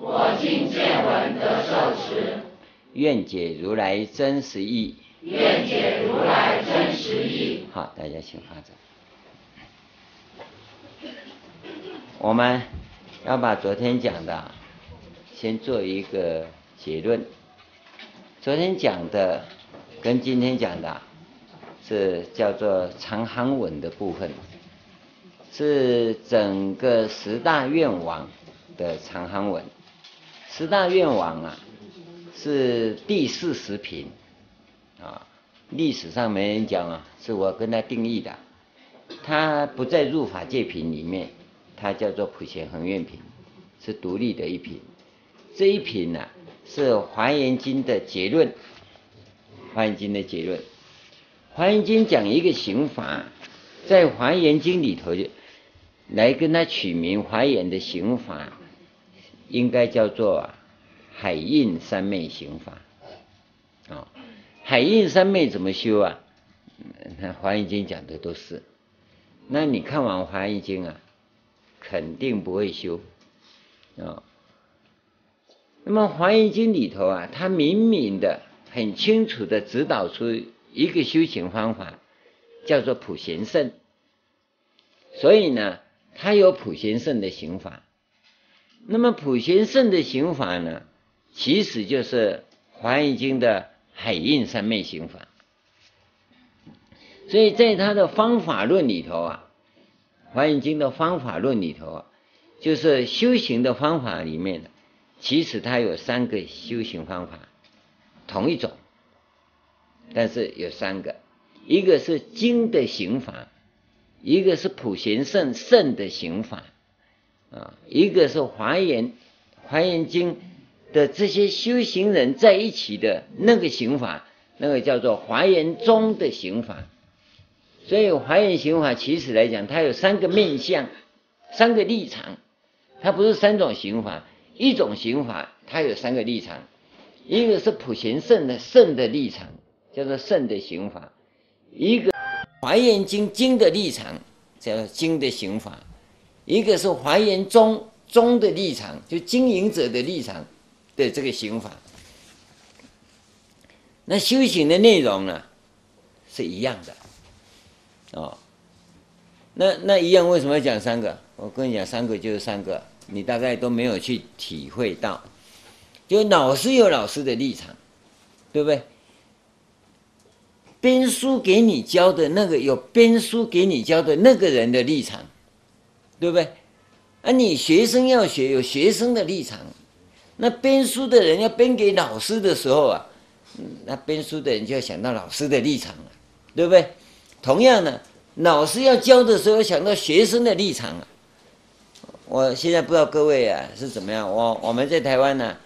我今见闻得受持。愿解如来真实义。愿解如来真实义。好，大家请发掌。我们要把昨天讲的先做一个结论。昨天讲的跟今天讲的是叫做长行文的部分，是整个十大愿王的长行文。十大愿王啊，是第四十品啊，历史上没人讲啊，是我跟他定义的，他不在入法界品里面，他叫做普贤恒愿品，是独立的一品。这一品呢、是华严经的结论，华严经的结论。华严经讲一个行法，在华严经里头来跟他取名华严的行法。应该叫做海印三昧行法，啊，海印三昧怎么修啊？那华严经讲的都是，那你看完华严经啊，肯定不会修，啊。那么华严经里头啊，它明明的、很清楚的指导出一个修行方法，叫做普贤圣，所以呢，它有普贤圣的行法。那么普贤圣的行法呢，其实就是《华严经》的海印三昧行法。所以在他的方法论里头啊，《华严经》的方法论里头啊，就是修行的方法里面，其实它有三个修行方法，同一种，但是有三个，一个是经的行法，一个是普贤圣圣的行法。啊，一个是华严华严经的这些修行人在一起的那个行法，那个叫做华严宗的行法。所以华严行法其实来讲，它有三个面向，三个立场，它不是三种行法，一种行法它有三个立场，一个是普贤圣的圣的立场，叫做圣的行法；一个华严经经的立场，叫经的行法。一个是还原宗宗的立场，就经营者的立场的这个行法，那修行的内容呢是一样的，哦，那那一样为什么要讲三个？我跟你讲，三个就是三个，你大概都没有去体会到，就老师有老师的立场，对不对？编书给你教的那个有编书给你教的那个人的立场。对不对？啊，你学生要学，有学生的立场。那编书的人要编给老师的时候啊，那编书的人就要想到老师的立场了，对不对？同样的，老师要教的时候，想到学生的立场啊。我现在不知道各位啊是怎么样。我我们在台湾呢、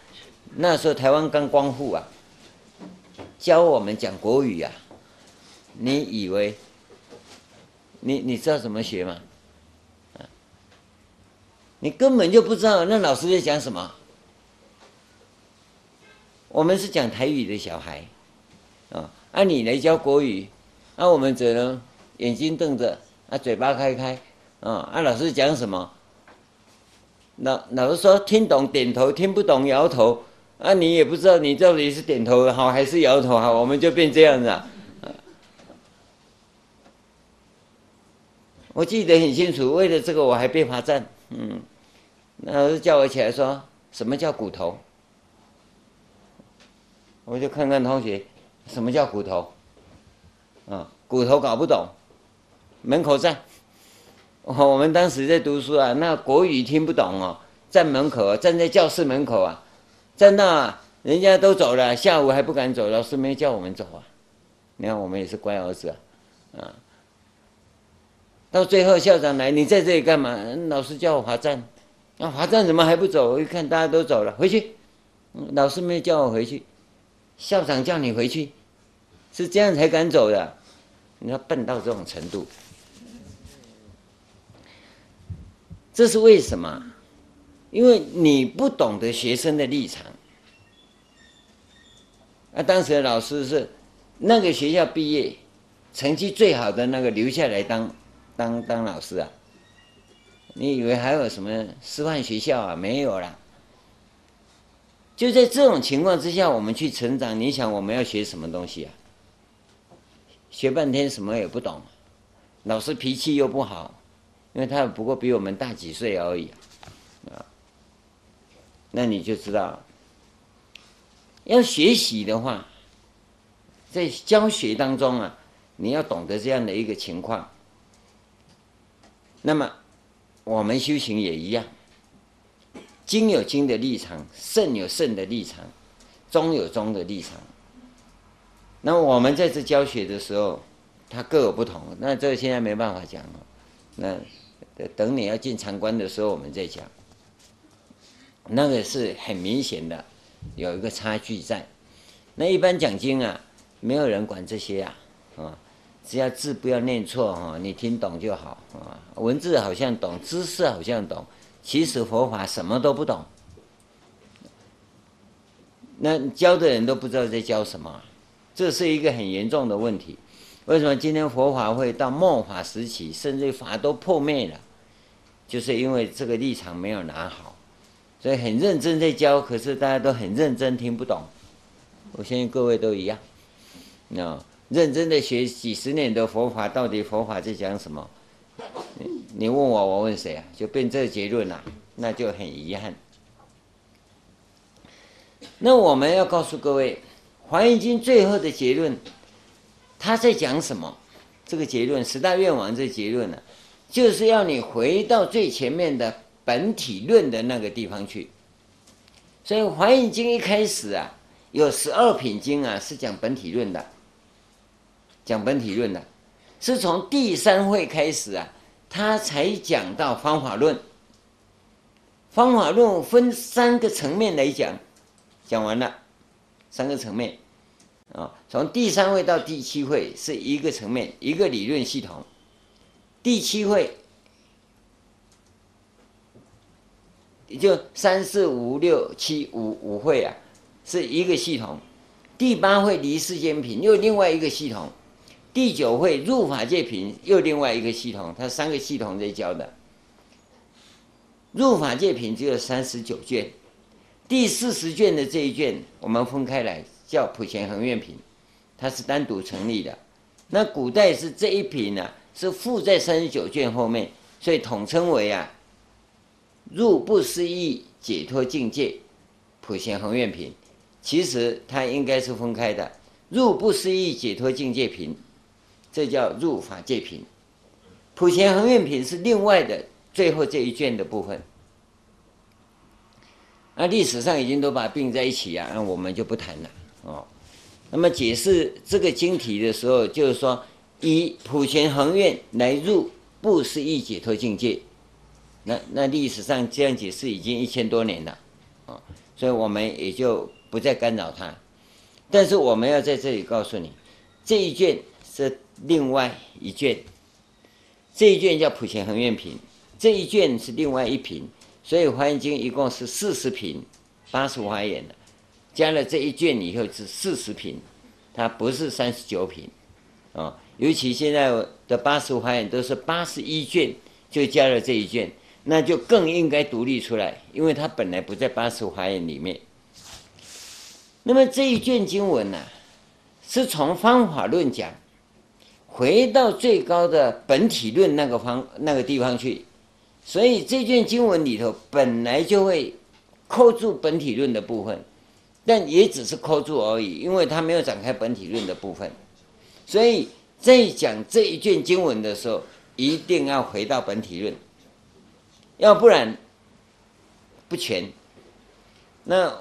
那时候台湾刚光复啊，教我们讲国语啊，你以为你你知道怎么学吗？你根本就不知道那老师在讲什么。我们是讲台语的小孩，啊，按你来教国语，那我们只能眼睛瞪着，啊，嘴巴开开，啊，啊，老师讲什么？老老师说听懂点头，听不懂摇头，啊，你也不知道你到底是点头好还是摇头好，我们就变这样子啊。我记得很清楚，为了这个我还被罚站，嗯。那老师叫我起来说：“什么叫骨头？”我就看看同学，什么叫骨头？啊，骨头搞不懂。门口站，我们当时在读书啊，那国语听不懂哦，站门口，站在教室门口啊，站那，人家都走了，下午还不敢走，老师没叫我们走啊。你看我们也是乖儿子啊，啊。到最后校长来，你在这里干嘛？老师叫我罚站。那华藏怎么还不走？我一看大家都走了，回去。老师没有叫我回去，校长叫你回去，是这样才敢走的。你要笨到这种程度，这是为什么？因为你不懂得学生的立场。啊，当时的老师是那个学校毕业成绩最好的那个留下来当当当老师啊。你以为还有什么师范学校啊？没有啦。就在这种情况之下，我们去成长。你想我们要学什么东西啊？学半天什么也不懂，老师脾气又不好，因为他不过比我们大几岁而已啊。那你就知道。要学习的话，在教学当中啊，你要懂得这样的一个情况。那么，我们修行也一样，经有经的立场，圣有圣的立场，宗有宗的立场。那我们在这教学的时候，它各有不同。那这个现在没办法讲了。那等你要进禅观的时候，我们再讲。那个是很明显的。有一个差距在，那一般讲经啊，没有人管这些啊，啊，只要字不要念错哈，你听懂就好啊。文字好像懂，知识好像懂，其实佛法什么都不懂。那教的人都不知道在教什么，这是一个很严重的问题。为什么今天佛法会到末法时期，甚至法都破灭了，就是因为这个立场没有拿好。所以很认真在教，可是大家都很认真听不懂。我相信各位都一样，那认真的学几十年的佛法，到底佛法在讲什么？你问我，我问谁啊？就变这结论了，那就很遗憾。那我们要告诉各位，《华严经》最后的结论，他在讲什么？这个结论，十大愿王这结论呢，就是要你回到最前面的。本体论的那个地方去，所以《华严经》一开始啊，有十二品经啊，是讲本体论的，讲本体论的，是从第三会开始啊，他才讲到方法论。方法论分三个层面来讲，讲完了，三个层面啊，从第三会到第七会是一个层面，一个理论系统，第七会也。就三四五六七五五会啊，是一个系统。第八会离世间品又另外一个系统。第九会入法界品又另外一个系统。它三个系统在教的。入法界品只有三十九卷，第四十卷的这一卷我们分开来叫普贤恒愿品，它是单独成立的。那古代是这一品呢、是附在三十九卷后面，所以统称为啊。入不思议解脱境界，普贤恒愿品，其实它应该是分开的。入不思议解脱境界品，这叫入法界品。普贤恒愿品是另外的最后这一卷的部分。那历史上已经都把它并在一起啊，那我们就不谈了哦。那么解释这个经题的时候，就是说以普贤恒愿来入不思议解脱境界。那那历史上这样解释已经一千多年了，啊，所以我们也就不再干扰它。但是我们要在这里告诉你，这一卷是另外一卷，这一卷叫普贤恒愿品，这一卷是另外一品。所以《华严经》一共是四十品，八十华严的，加了这一卷以后是四十品，它不是三十九品，啊，尤其现在的八十华严都是八十一卷，就加了这一卷。那就更应该独立出来，因为它本来不在八十华严里面。那么这一卷经文呢、是从方法论讲，回到最高的本体论那个方那个地方去，所以这卷经文里头本来就会扣住本体论的部分，但也只是扣住而已，因为它没有展开本体论的部分。所以在讲这一卷经文的时候，一定要回到本体论。要不然不全。那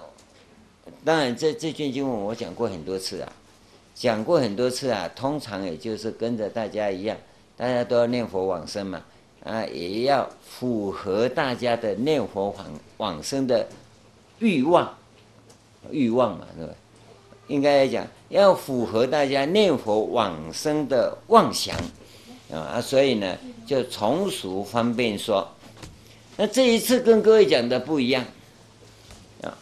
当然，这这卷经文我讲过很多次啊，讲过很多次啊。通常也就是跟着大家一样，大家都要念佛往生嘛，啊，也要符合大家的念佛往往生的欲望，欲望嘛，对吧？应该来讲，要符合大家念佛往生的妄想啊，所以呢，就从俗方便说。那这一次跟各位讲的不一样啊，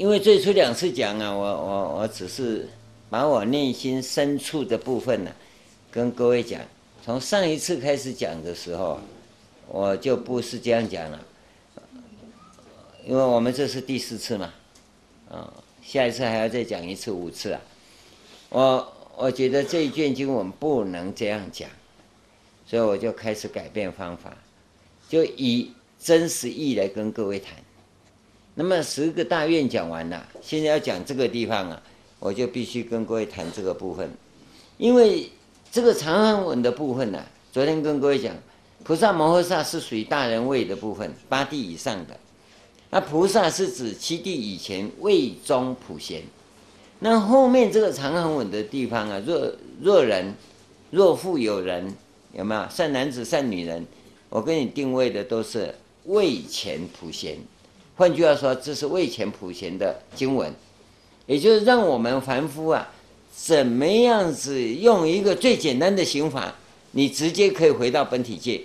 因为最初两次讲啊，我我我只是把我内心深处的部分呢、跟各位讲。从上一次开始讲的时候，我就不是这样讲了，因为我们这是第四次嘛，啊，下一次还要再讲一次五次啊，我我觉得这一卷经文不能这样讲，所以我就开始改变方法，就以真实意来跟各位谈。那么十个大愿讲完了，现在要讲这个地方啊，我就必须跟各位谈这个部分，因为。这个长行文的部分呢、啊，昨天跟各位讲，菩萨摩诃萨是属于大人位的部分，八地以上的。那菩萨是指七地以前位中普贤。那后面这个长行文的地方啊，若若人，若复有人，有没有善男子、善女人？我给你定位的都是位前普贤。换句话说，这是为前普贤的经文，也就是让我们凡夫啊。怎么样子用一个最简单的行法，你直接可以回到本体界，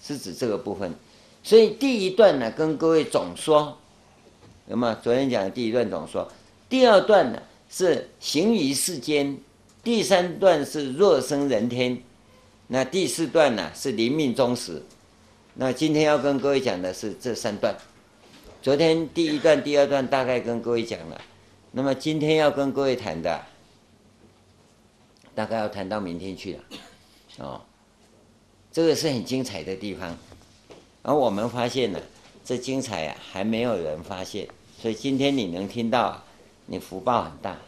是指这个部分。所以第一段呢，跟各位总说，那么？昨天讲的第一段总说，第二段呢是行于世间，第三段是若生人天，那第四段呢是临命终时。那今天要跟各位讲的是这三段。昨天第一段、第二段大概跟各位讲了。那么今天要跟各位谈的，大概要谈到明天去了，哦，这个是很精彩的地方，而我们发现呢，这精彩啊还没有人发现，所以今天你能听到，你福报很大，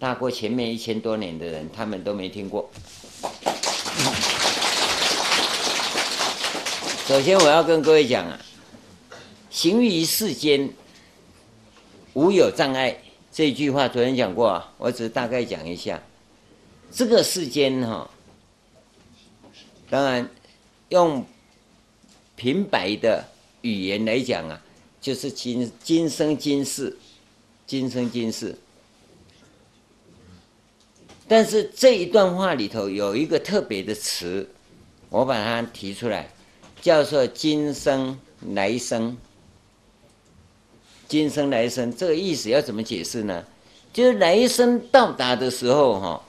大过前面一千多年的人，他们都没听过。首先我要跟各位讲啊，行于世间，无有障碍。这句话昨天讲过啊，我只是大概讲一下。这个世间哈，当然用平白的语言来讲啊，就是今今生今世，今生今世。但是这一段话里头有一个特别的词，我把它提出来，叫做今生来生。今生来生这个意思要怎么解释呢？就是来生到达的时候，哈，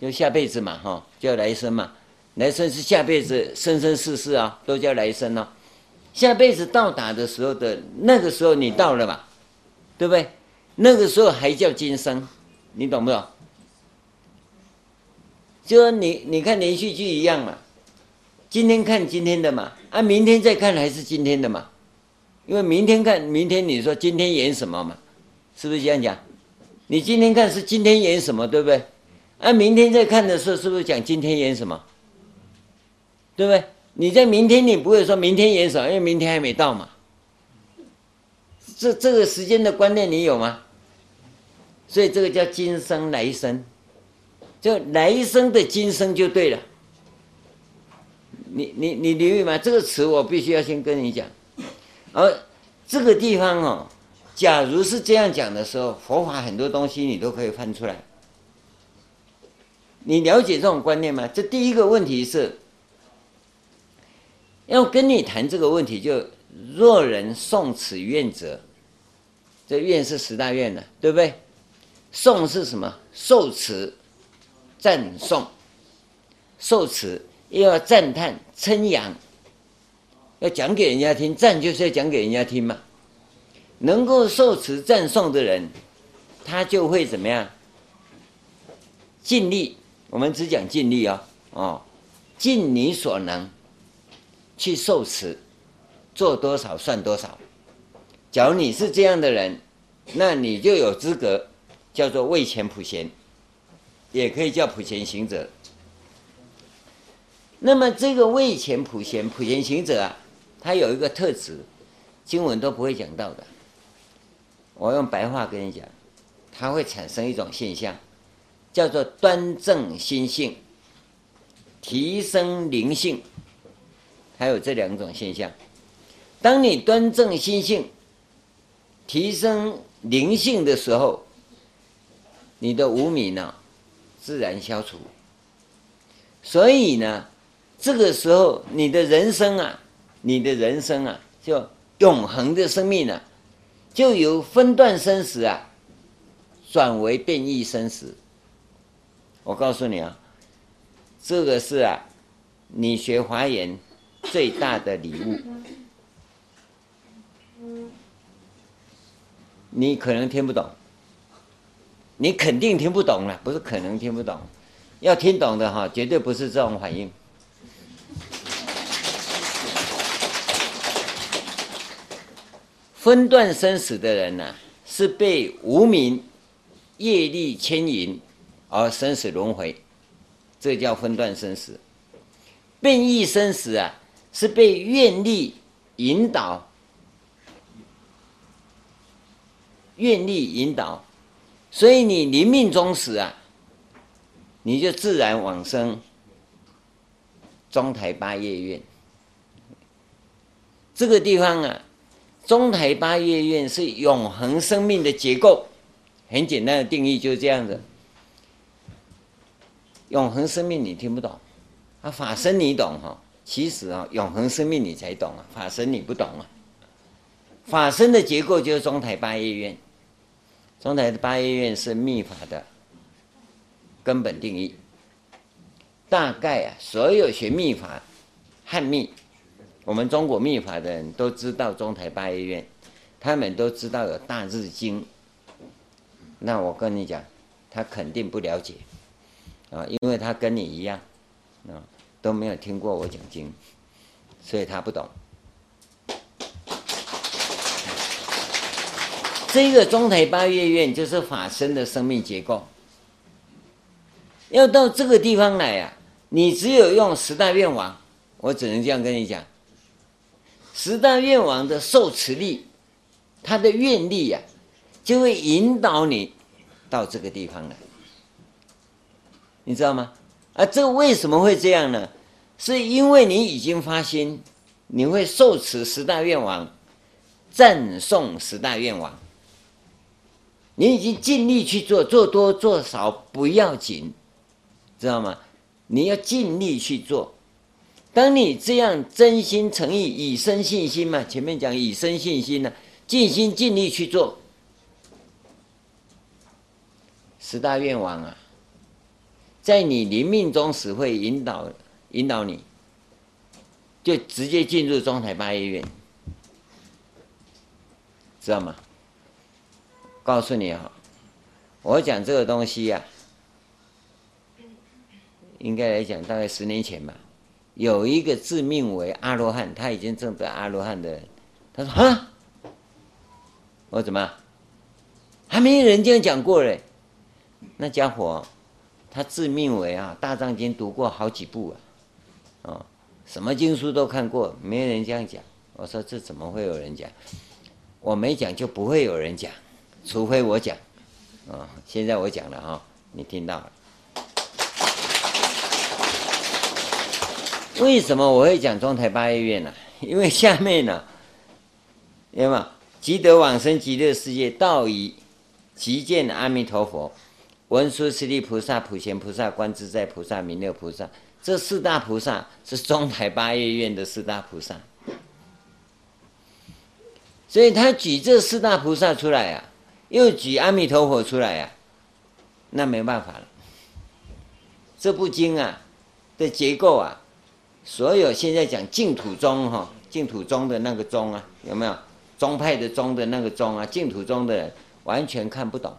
就下辈子嘛，哈，叫来生嘛。来生是下辈子，生生世世啊，都叫来生哦。下辈子到达的时候的那个时候，你到了吧？对不对？那个时候还叫今生，你懂不懂？就说你你看连续剧一样嘛，今天看今天的嘛，啊，明天再看还是今天的嘛。因为明天看，明天你说今天演什么嘛？是不是这样讲？你今天看是今天演什么，对不对？啊，明天再看的时候，是不是讲今天演什么？对不对？你在明天你不会说明天演什么，因为明天还没到嘛。这这个时间的观念你有吗？所以这个叫今生来生，就来生的今生就对了。你你你留意吗？这个词我必须要先跟你讲。而这个地方哦，假如是这样讲的时候，佛法很多东西你都可以翻出来。你了解这种观念吗？这第一个问题是，要跟你谈这个问题，就若人诵此愿者，这愿是十大愿的，对不对？诵是什么？受持、赞颂、受持又要赞叹、称扬。要讲给人家听，赞就是要讲给人家听嘛。能够受持赞颂的人，他就会怎么样？尽力，我们只讲尽力哦，哦，尽你所能去受持，做多少算多少。假如你是这样的人，那你就有资格叫做为前普贤，也可以叫普贤行者。那么这个位前普贤、普贤行者啊。他有一个特质，经文都不会讲到的。我用白话跟你讲，它会产生一种现象，叫做端正心性，提升灵性，还有这两种现象。当你端正心性、提升灵性的时候，你的无明呢，自然消除。所以呢，这个时候你的人生啊，你的人生啊，就永恒的生命啊，就由分段生死啊，转为变异生死。我告诉你啊。这个是啊，你学华严最大的礼物。你可能听不懂，你肯定听不懂了，不是可能听不懂，要听懂的哈，绝对不是这种反应。分段生死的人呢，是被无明业力牵引而生死轮回。这叫分段生死，变异生死啊，是被愿力引导，愿力引导，所以你临命终时啊，你就自然往生中台八业院。这个地方啊，中台八月院是永恒生命的结构，很简单的定义就是这样子。永恒生命你听不懂，啊，法身你懂哈？其实啊，永恒生命你才懂啊，法身你不懂啊。法身的结构就是中台八月院，中台的八月院是密法的根本定义。大概啊，所有学密法、汉密，我们中国密法的人都知道中台八月院，他们都知道有大日经。那我跟你讲，他肯定不了解。啊，因为他跟你一样，啊，都没有听过我讲经，所以他不懂。这个中台八月院就是法身的生命结构。要到这个地方来啊，你只有用十大愿王，我只能这样跟你讲。十大愿王的受持力，他的愿力呀、就会引导你到这个地方来。你知道吗？啊，这为什么会这样呢？是因为你已经发心，你会受持十大愿王，赞颂十大愿王。你已经尽力去做，做多做少不要紧，知道吗？你要尽力去做。当你这样真心诚意，以身信心嘛，前面讲以身信心呢，尽心尽力去做十大愿望啊。在你临命终时会引导引导你，就直接进入中台八一院，知道吗？告诉你哈，我讲这个东西呀、啊，应该来讲大概十年前吧，有一个自命为阿罗汉，他已经证得阿罗汉的，他说：“哈，我怎么还没人这样讲过嘞？那家伙。”他自命为啊，《大藏经》读过好几部啊，哦，什么经书都看过，没人这样讲。我说这怎么会有人讲？我没讲就不会有人讲，除非我讲。啊、现在我讲了哈、你听到了。为什么我会讲中台八月院呢？因为下面呢，有没有？即得往生极乐世界，到已即见阿弥陀佛。文殊师利菩萨、普贤菩萨、观自在菩萨、弥勒菩萨，这四大菩萨是中台八月院的四大菩萨，所以他举这四大菩萨出来啊，又举阿弥陀佛出来、啊，那没办法了。这部经啊的结构啊，所有现在讲净土宗哈，净土宗的那个宗啊，有没有宗派的宗的那个宗啊？净土宗的完全看不懂。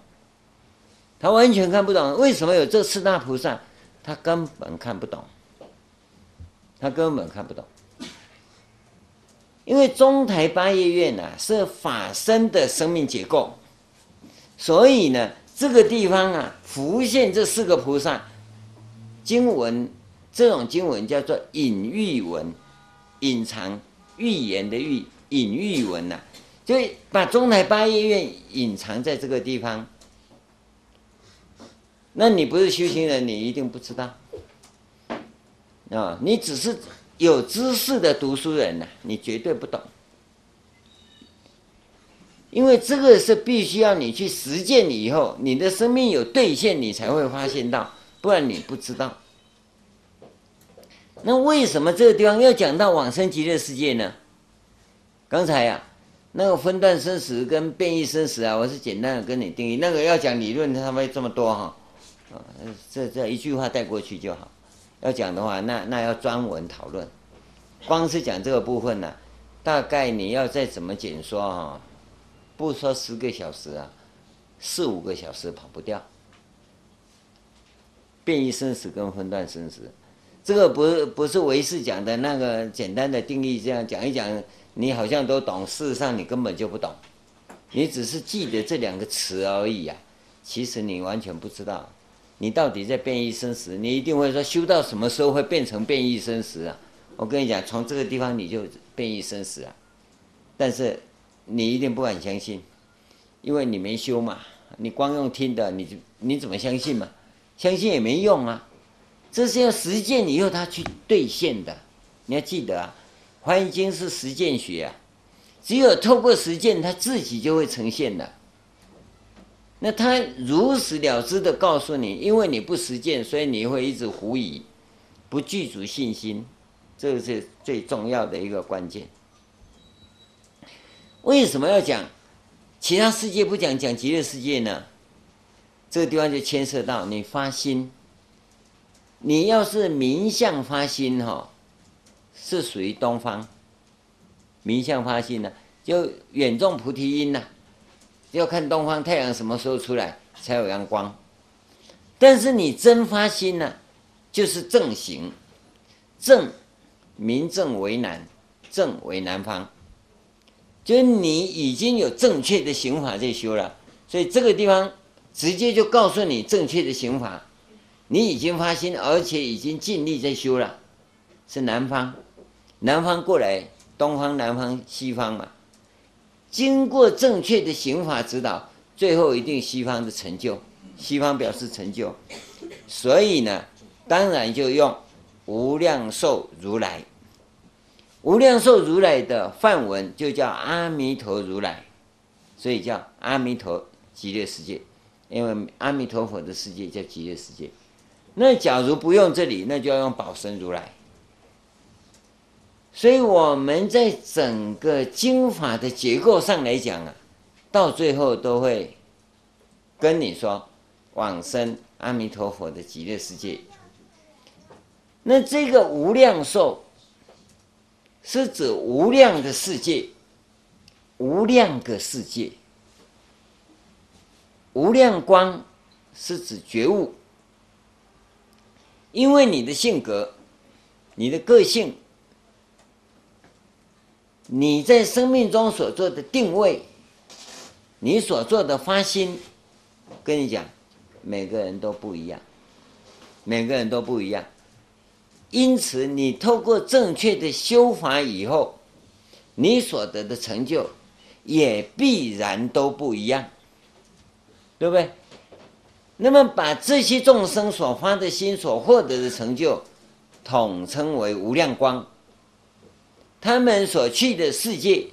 他完全看不懂为什么有这四大菩萨，他根本看不懂，他根本看不懂，因为中台八业院啊是法身的生命结构，所以呢，这个地方啊浮现这四个菩萨经文，这种经文叫做隐喻文，隐藏预言的预隐喻文呐、就把中台八业院隐藏在这个地方。那你不是修行人，你一定不知道。啊，你只是有知识的读书人呢，你绝对不懂。因为这个是必须要你去实践以后，你的生命有兑现，你才会发现到，不然你不知道。那为什么这个地方要讲到往生极乐世界呢？刚才呀、啊，那个分段生死跟变异生死啊，我是简单的跟你定义。那个要讲理论，他们这么多哈，啊，这这一句话带过去就好。要讲的话，那那要专门讨论。光是讲这个部分呢、大概你要再怎么解说哈。不说十个小时啊，四五个小时跑不掉。变异生死跟分段生死，这个不不是唯识讲的那个简单的定义，这样讲一讲，你好像都懂，事实上你根本就不懂，你只是记得这两个词而已啊。其实你完全不知道，你到底在变异生死，你一定会说修到什么时候会变成变异生死啊？我跟你讲，从这个地方你就变异生死啊，但是。你一定不敢相信，因为你没修嘛。你光用听的，你你怎么相信嘛？相信也没用啊。这是要实践以后他去兑现的。你要记得啊，《华严经》是实践学啊。只有透过实践，他自己就会呈现的。那他如实了知的告诉你，因为你不实践，所以你会一直狐疑，不具足信心。这个是最重要的一个关键。为什么要讲其他世界不讲，讲极乐世界呢？这个地方就牵涉到你发心。你要是明相发心哈，是属于东方。明相发心呢，就远种菩提因呐，要看东方太阳什么时候出来才有阳光。但是你真发心呢，就是正行，正明正为南，正为南方。就是你已经有正确的行法在修了，所以这个地方直接就告诉你正确的行法，你已经发心，而且已经尽力在修了，是南方，南方过来，东方、南方、西方嘛，经过正确的行法指导，最后一定西方的成就，西方表示成就，所以呢，当然就用无量寿如来。无量寿如来的梵文就叫阿弥陀如来，所以叫阿弥陀极乐世界，因为阿弥陀佛的世界叫极乐世界。那假如不用这里，那就要用宝生如来。所以我们在整个经法的结构上来讲啊，到最后都会跟你说往生阿弥陀佛的极乐世界。那这个无量寿。是指无量的世界，无量个世界，无量光是指觉悟，因为你的性格、你的个性、你在生命中所做的定位、你所做的发心，跟你讲，每个人都不一样，每个人都不一样。因此，你透过正确的修法以后，你所得的成就也必然都不一样，对不对？那么，把这些众生所发的心所获得的成就，统称为无量光。他们所去的世界，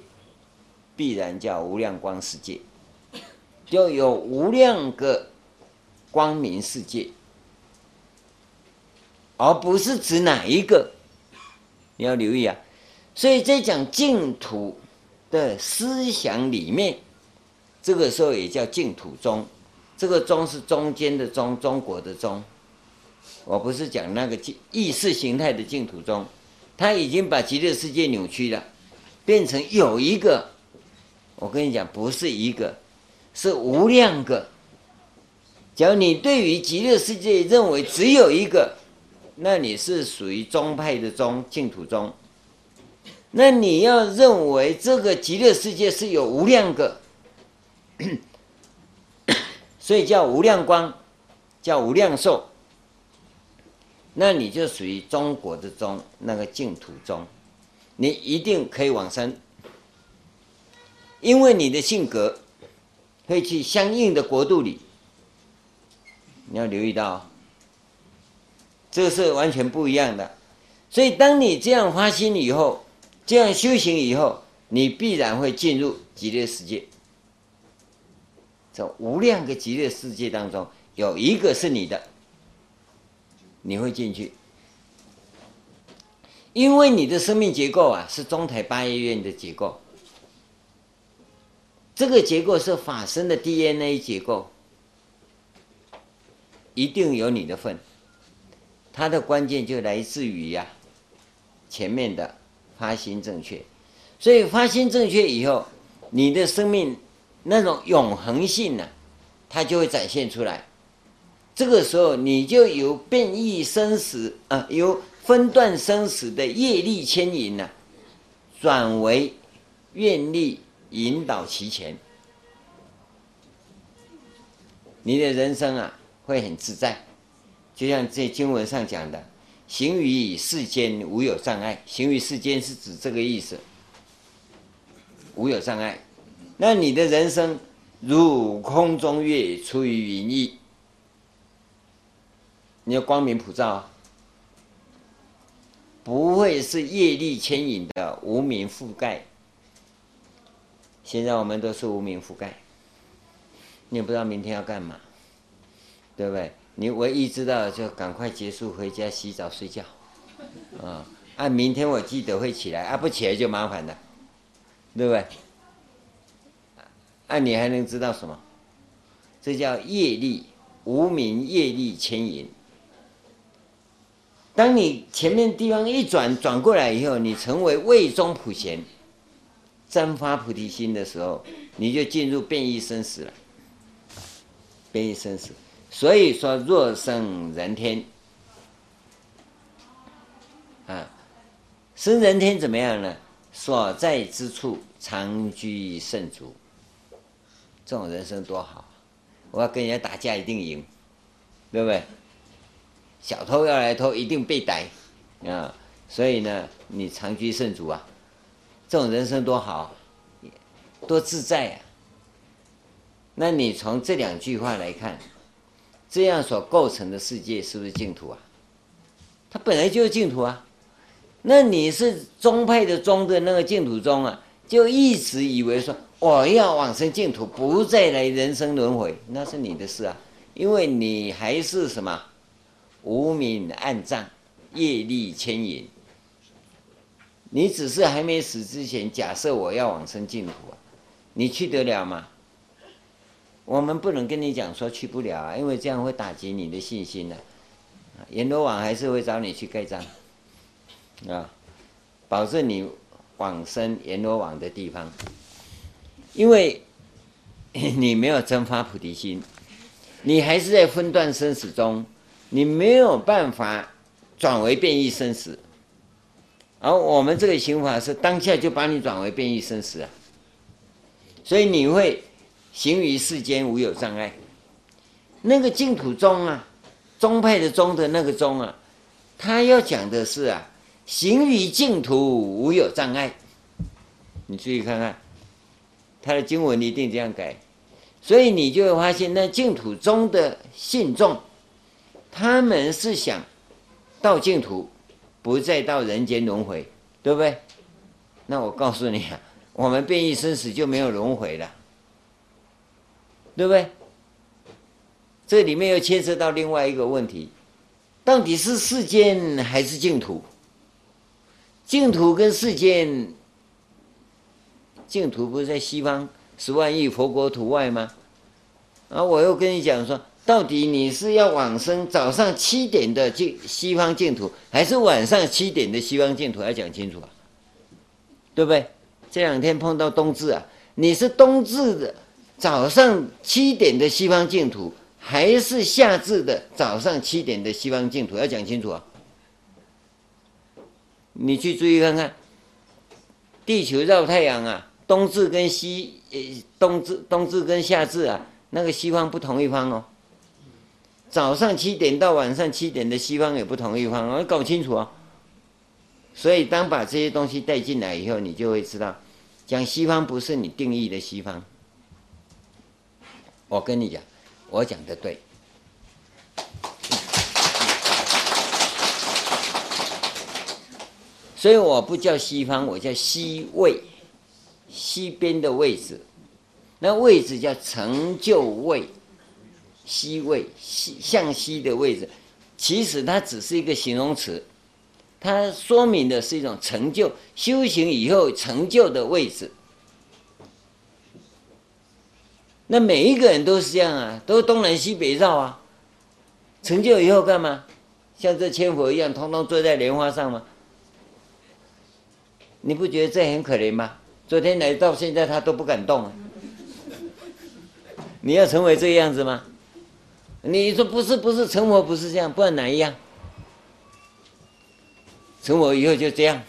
必然叫无量光世界，就有无量个光明世界。而不是指哪一个，你要留意啊。所以在讲净土的思想里面，这个时候也叫净土宗。这个“宗”是中间的“中”，中国的“中”。我不是讲那个意识形态的净土宗，他已经把极乐世界扭曲了，变成有一个。我跟你讲，不是一个，是无量个。假如你对于极乐世界认为只有一个。那你是属于宗派的宗净土宗，那你要认为这个极乐世界是有无量个，所以叫无量光，叫无量寿，那你就属于中国的宗那个净土宗，你一定可以往生，因为你的性格会去相应的国度里，你要留意到。这是完全不一样的，所以当你这样发心以后，这样修行以后，你必然会进入极乐世界。这无量个极乐世界当中，有一个是你的，你会进去。因为你的生命结构啊，是中台八业院的结构，这个结构是法身的 DNA 结构，一定有你的份。它的关键就来自于呀、前面的发心正确，所以发心正确以后，你的生命那种永恒性呢、它就会展现出来。这个时候，你就由变异生死啊，由分段生死的业力牵引呢，转为愿力引导其前，你的人生啊会很自在，就像这经文上讲的，行于世间无有障碍。行于世间是指这个意思，无有障碍。那你的人生如空中月，出于云翳，你要光明普照。不会是业力牵引的无明覆盖。现在我们都是无明覆盖，你也不知道明天要干嘛，对不对？你唯一知道就赶快结束回家洗澡睡觉，啊，啊，明天我记得会起来，啊，不起来就麻烦了，对不对？啊，你还能知道什么？这叫业力，无明业力牵引。当你前面地方一转转过来以后，你成为位中普贤，真发菩提心的时候，你就进入变异生死了。变异生死，所以说若生人天，啊，生人天怎么样呢？所在之处常居圣足，这种人生多好！我要跟人家打架一定赢，对不对？小偷要来偷，一定被逮，啊！所以呢，你长居圣主啊，这种人生多好，多自在啊！那你从这两句话来看，这样所构成的世界是不是净土啊？它本来就是净土啊！那你是宗派的宗的那个净土宗啊，就一直以为说我要往生净土，不再来人生轮回，那是你的事啊，因为你还是什么？无明暗障，业力牵引。你只是还没死之前，假设我要往生净土啊，你去得了吗？我们不能跟你讲说去不了啊，因为这样会打击你的信心的。阎罗王还是会找你去盖章啊，保证你往生阎罗王的地方，因为 你没有真发菩提心，你还是在分段生死中。你没有办法转为变异生死，而我们这个行法是当下就把你转为变异生死啊，所以你会行于世间无有障碍。那个净土宗啊，宗派的宗的那个宗啊，他要讲的是啊，行于净土无有障碍。你注意看看，他的经文一定这样改，所以你就会发现那净土中的信众。他们是想到净土，不再到人间轮回，对不对？那我告诉你啊，我们变异生死就没有轮回了，对不对？这里面又牵涉到另外一个问题，到底是世间还是净土？净土跟世间，净土不是在西方十万亿佛国土外吗？啊，我又跟你讲说。到底你是要往生早上七点的净西方净土，还是晚上七点的西方净土？要讲清楚啊，对不对？这两天碰到冬至啊，你是冬至的早上七点的西方净土，还是夏至的早上七点的西方净土？要讲清楚啊！你去注意看看，地球绕太阳啊，冬至跟西呃冬至冬至跟夏至啊，那个西方不同一方哦。早上七点到晚上七点的西方也不同一方，要搞清楚哦。所以，当把这些东西带进来以后，你就会知道，讲西方不是你定义的西方。我跟你讲，我讲的对。所以我不叫西方，我叫西位，西边的位置。那位置叫成就位，西位西向西的位置，其实它只是一个形容词，它说明的是一种成就，修行以后成就的位置。那每一个人都是这样啊，都东南西北绕啊，成就以后干嘛？像这千佛一样，通通坐在莲花上吗？你不觉得这很可怜吗？昨天来到现在，他都不敢动啊。你要成为这个样子吗？你说不是，不是成佛不是这样，不然哪一样？成佛以后就这样，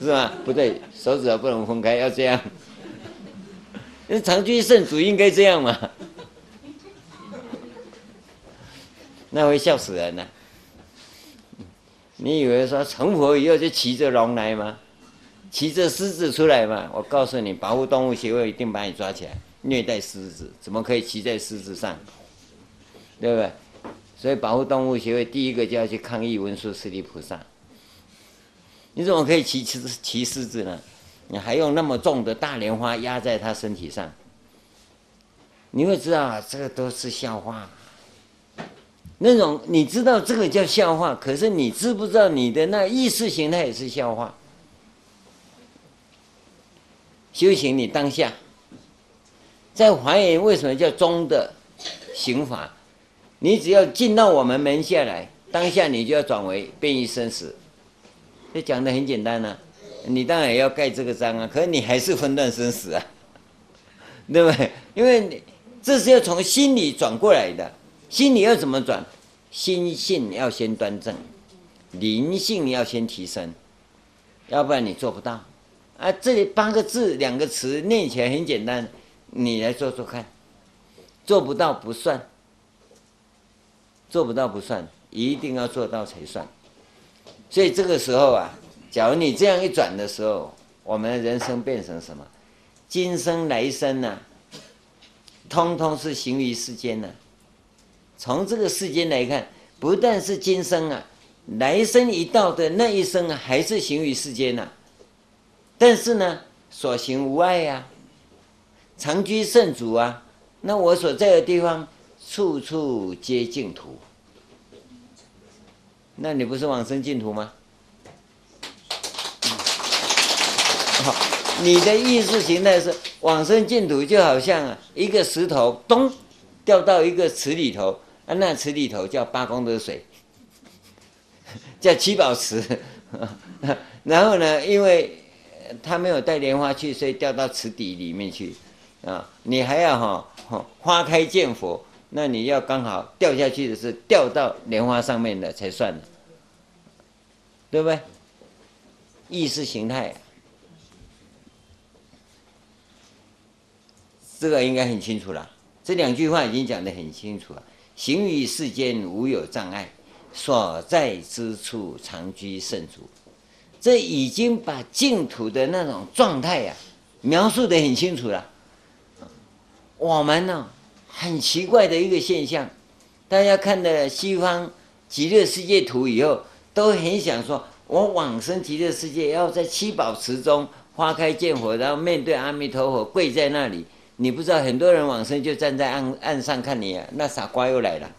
是吧？不对，手指头不能分开，要这样。那长居圣主应该这样嘛？那会笑死人呐、你以为说成佛以后就骑着龙来吗？骑着狮子出来嘛？我告诉你，保护动物协会一定把你抓起来。虐待狮子，怎么可以骑在狮子上？对不对？所以保护动物协会第一个就要去抗议文殊师利菩萨。你怎么可以骑骑骑狮子呢？你还用那么重的大莲花压在他身体上？你会知道，这个都是笑话。那种你知道这个叫笑话，可是你知不知道你的那意识形态也是笑话？修行你当下。在华严为什么叫中的行法？你只要进到我们门下来，当下你就要转为变异生死。这讲的很简单呢、你当然要盖这个章啊，可是你还是分段生死啊，对不对？因为你这是要从心里转过来的，心里要怎么转？心性要先端正，灵性要先提升，要不然你做不到。啊，这里八个字两个词念起来很简单。你来做做看，做不到不算，做不到不算，一定要做到才算。所以这个时候啊，假如你这样一转的时候，我们人生变成什么？今生来生呢、啊，通通是行于世间呢、从这个世间来看，不但是今生啊，来生一到的那一生啊，还是行于世间呐、但是呢，所行无碍呀、常居圣主啊，那我所在的地方，处处皆净土。那你不是往生净土吗？好，你的意识形态是往生净土，就好像啊，一个石头咚掉到一个池里头啊，那池里头叫八功德水，叫七宝池。然后呢，因为他没有带莲花去，所以掉到池底里面去。啊，你还要哈花开见佛，那你要刚好掉下去的是掉到莲花上面的才算的，对不对？意识形态，这个应该很清楚了。这两句话已经讲得很清楚了。行于世间无有障碍，所在之处常居圣主。这已经把净土的那种状态呀，描述的很清楚了。我们呢，很奇怪的一个现象，大家看了西方极乐世界图以后，都很想说：我往生极乐世界，要在七宝池中花开见佛，然后面对阿弥陀佛跪在那里。你不知道，很多人往生就站在岸岸上看你啊，那傻瓜又来了。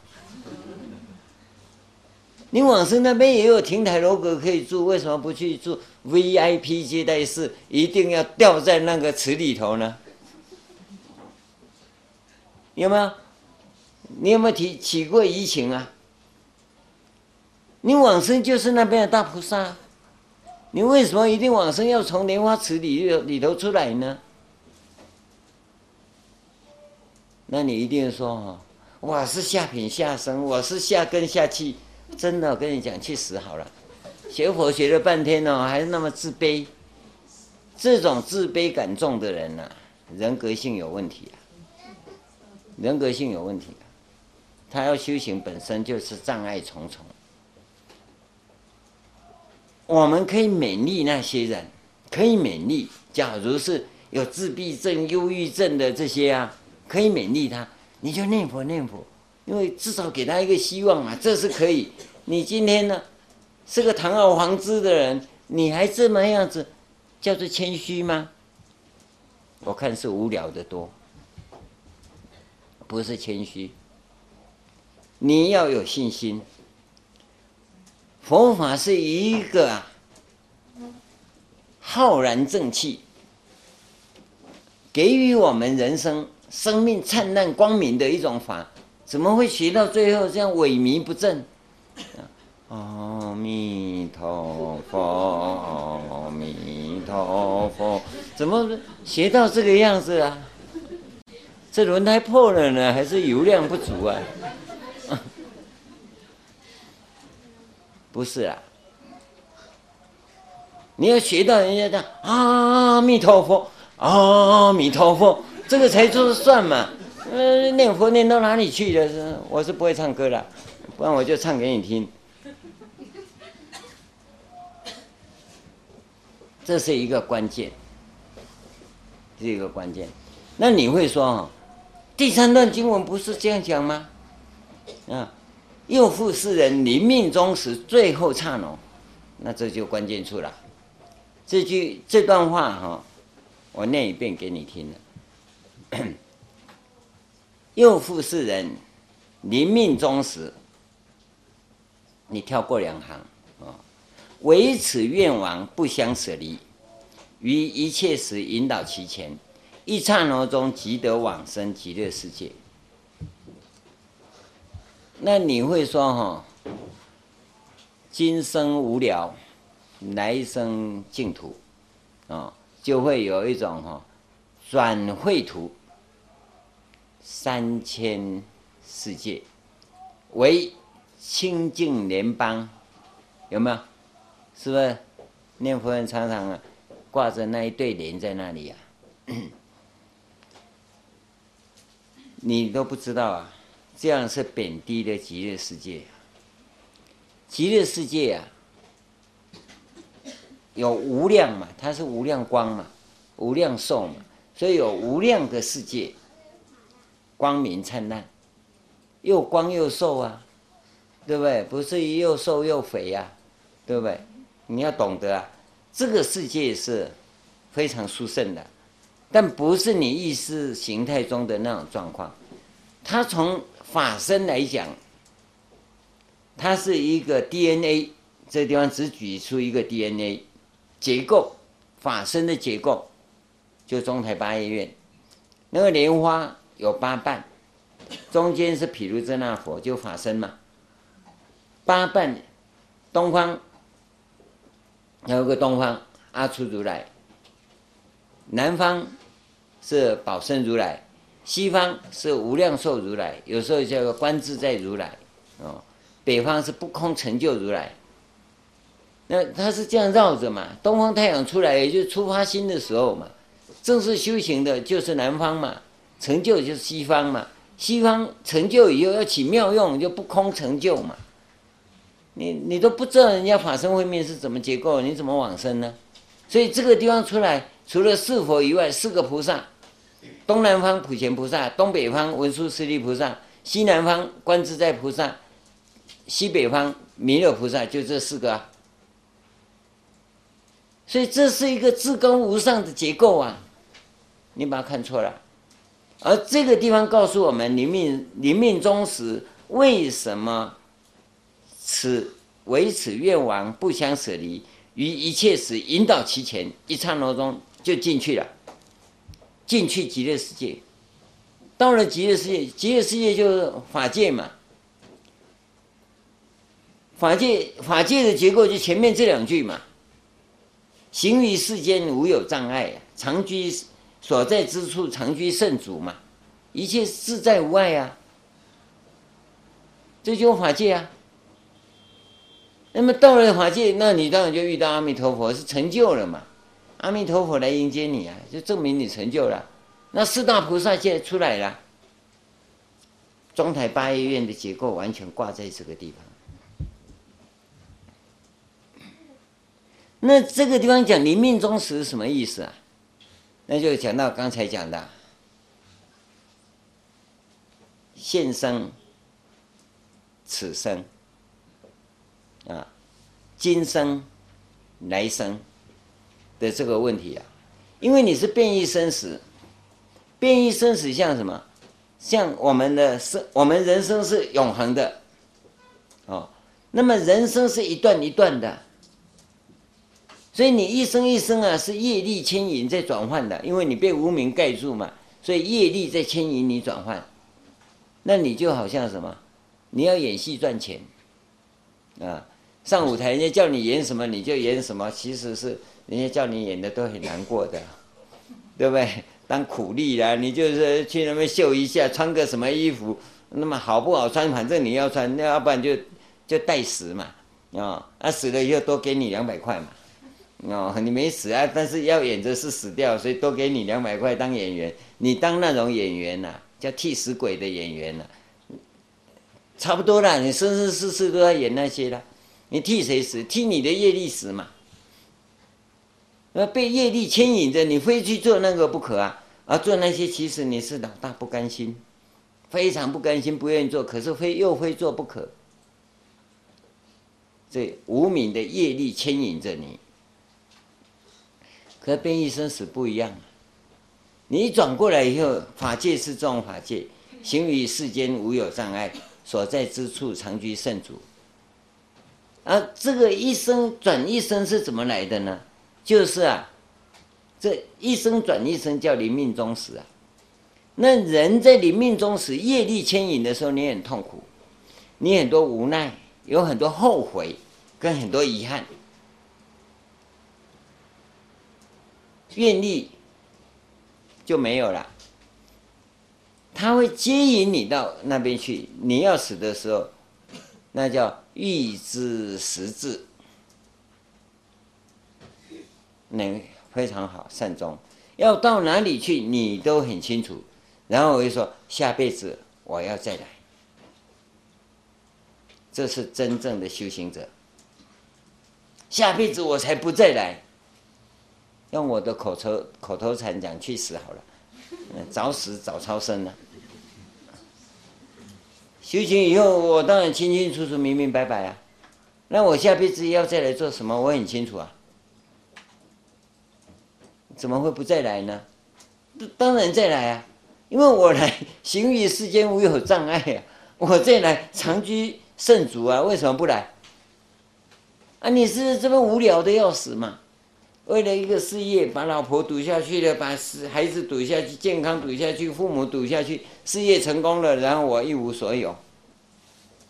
你往生那边也有亭台楼阁可以住，为什么不去住 VIP 接待室？一定要掉在那个池里头呢？有没有？你有没有提起过疫情啊？你往生就是那边的大菩萨，你为什么一定往生要从莲花池里里头出来呢？那你一定说哦，我是下品下生，我是下根下气，真的，我跟你讲，去死好了！学佛学了半天哦，还是那么自卑，这种自卑感重的人呐、啊，人格性有问题啊。人格性有问题，他要修行本身就是障碍重重。我们可以勉励那些人，可以勉励。假如是有自闭症、忧郁症的这些啊，可以勉励他，你就念佛念佛，因为至少给他一个希望啊，这是可以。你今天呢，是个堂而皇之的人，你还这么样子，叫做谦虚吗？我看是无聊的多，不是谦虚。你要有信心，佛法是一个啊，浩然正气，给予我们人生生命灿烂光明的一种法，怎么会学到最后这样萎靡不振？阿弥陀佛，阿弥陀佛，怎么学到这个样子啊？这轮胎破了呢，还是油量不足啊？不是啊，你要学到人家的阿弥陀佛，阿弥陀佛，这个才就是算嘛。呃，念佛念到哪里去了？是，我是不会唱歌的，不然我就唱给你听。这是一个关键，这是一个关键。那你会说哦，第三段经文不是这样讲吗？啊，又复世人临命终时，最后刹那，那这就关键处了。这句这段话哈，我念一遍给你听了。又复世人临命终时，你跳过两行啊。唯此愿王不相舍离，于一切时引导其前，一刹那中即得往生极乐世界。那你会说哈，今生无聊，来生净土，啊，就会有一种哈转绘图三千世界，为清净联邦，有没有？是不是念佛人常常啊挂着那一对联在那里、啊？你都不知道啊，这样是贬低的极乐世界。极乐世界啊，有无量嘛，它是无量光嘛，无量寿嘛，所以有无量的世界，光明灿烂，又光又瘦啊，对不对？不是又瘦又肥呀、啊，对不对？你要懂得啊，这个世界是非常殊胜的，但不是你意识形态中的那种状况。它从法身来讲，它是一个 DNA，这地方只举出一个 DNA 结构，法身的结构，就中台八业院，那个莲花有八瓣，中间是毗卢遮那佛，就法身嘛，八瓣，东方。还有个东方阿初如来，南方是宝生如来，西方是无量寿如来，有时候叫做观自在如来，哦，北方是不空成就如来。那他是这样绕着嘛？东方太阳出来，也就是出发心的时候嘛。正式修行的就是南方嘛，成就就是西方嘛。西方成就以后要起妙用，就不空成就嘛。你你都不知道人家法身慧命是怎么结构，你怎么往生呢？所以这个地方出来，除了四佛以外，四个菩萨：东南方普贤菩萨，东北方文殊师利菩萨，西南方观自在菩萨，西北方弥勒菩萨，就这四个啊。所以这是一个至高无上的结构啊！你把它看错了。而这个地方告诉我们：临命临命终时，为什么？此唯此愿王不相舍离，于一切时引导其前，一刹那中就进去了，进去极乐世界。到了极乐世界，极乐世界就是法界嘛。法界法界的结构就前面这两句嘛。行于世间无有障碍，常居所在之处常居圣主嘛，一切自在无碍啊。这就是法界啊。那么到了法界，那你当然就遇到阿弥陀佛，是成就了嘛？阿弥陀佛来迎接你啊，就证明你成就了。那四大菩萨现在出来了，中台八业院的结构完全挂在这个地方。那这个地方讲临命终时是什么意思啊？那就讲到刚才讲的现生、此生。啊，今生来生的这个问题啊，因为你是变异生死，变异生死像什么？像我们的生，我们人生是永恒的，哦，那么人生是一段一段的，所以你一生一生啊，是业力牵引在转换的，因为你被无明盖住嘛，所以业力在牵引你转换，那你就好像什么？你要演戏赚钱，啊，上舞台人家叫你演什么你就演什么，其实是人家叫你演的都很难过的，对不对？当苦力啦，你就是去那边秀一下，穿个什么衣服，那么好不好穿，反正你要穿，那要不然就就带死嘛，啊，啊死了以后多给你两百块嘛，哦，你没死啊，但是要演的是死掉，所以多给你两百块当演员，你当那种演员呐、啊，叫替死鬼的演员呐、啊，差不多啦，你生生世世都在演那些啦，你替谁死？替你的业力死嘛。那被业力牵引着，你非去做那个不可啊！而做那些，其实你是老大不甘心，非常不甘心，不愿意做，可是非又非做不可。这无明的业力牵引着你，可变异生死不一样。你转过来以后，法界是这种法界，行于世间无有障碍，所在之处常居圣主。而这个一生转一生是怎么来的呢？就是啊，这一生转一生叫临命终时啊。那人在临命终时，业力牵引的时候，你很痛苦，你很多无奈，有很多后悔，跟很多遗憾，愿力就没有了。他会接引你到那边去。你要死的时候，那叫预知时至。那非常好，善终，要到哪里去，你都很清楚。然后我就说，下辈子我要再来。这是真正的修行者。下辈子我才不再来。用我的口头口头禅讲，去死好了，早死早超生了。修行以后，我当然清清楚楚、明明白白啊。那我下辈子要再来做什么，我很清楚啊。怎么会不再来呢？当然再来啊！因为我来行于世间无有障碍啊，我再来长居圣主啊，为什么不来？啊，你是这么无聊的要死嘛？为了一个事业，把老婆赌下去了，把孩子赌下去，健康赌下去，父母赌下去，事业成功了，然后我一无所有，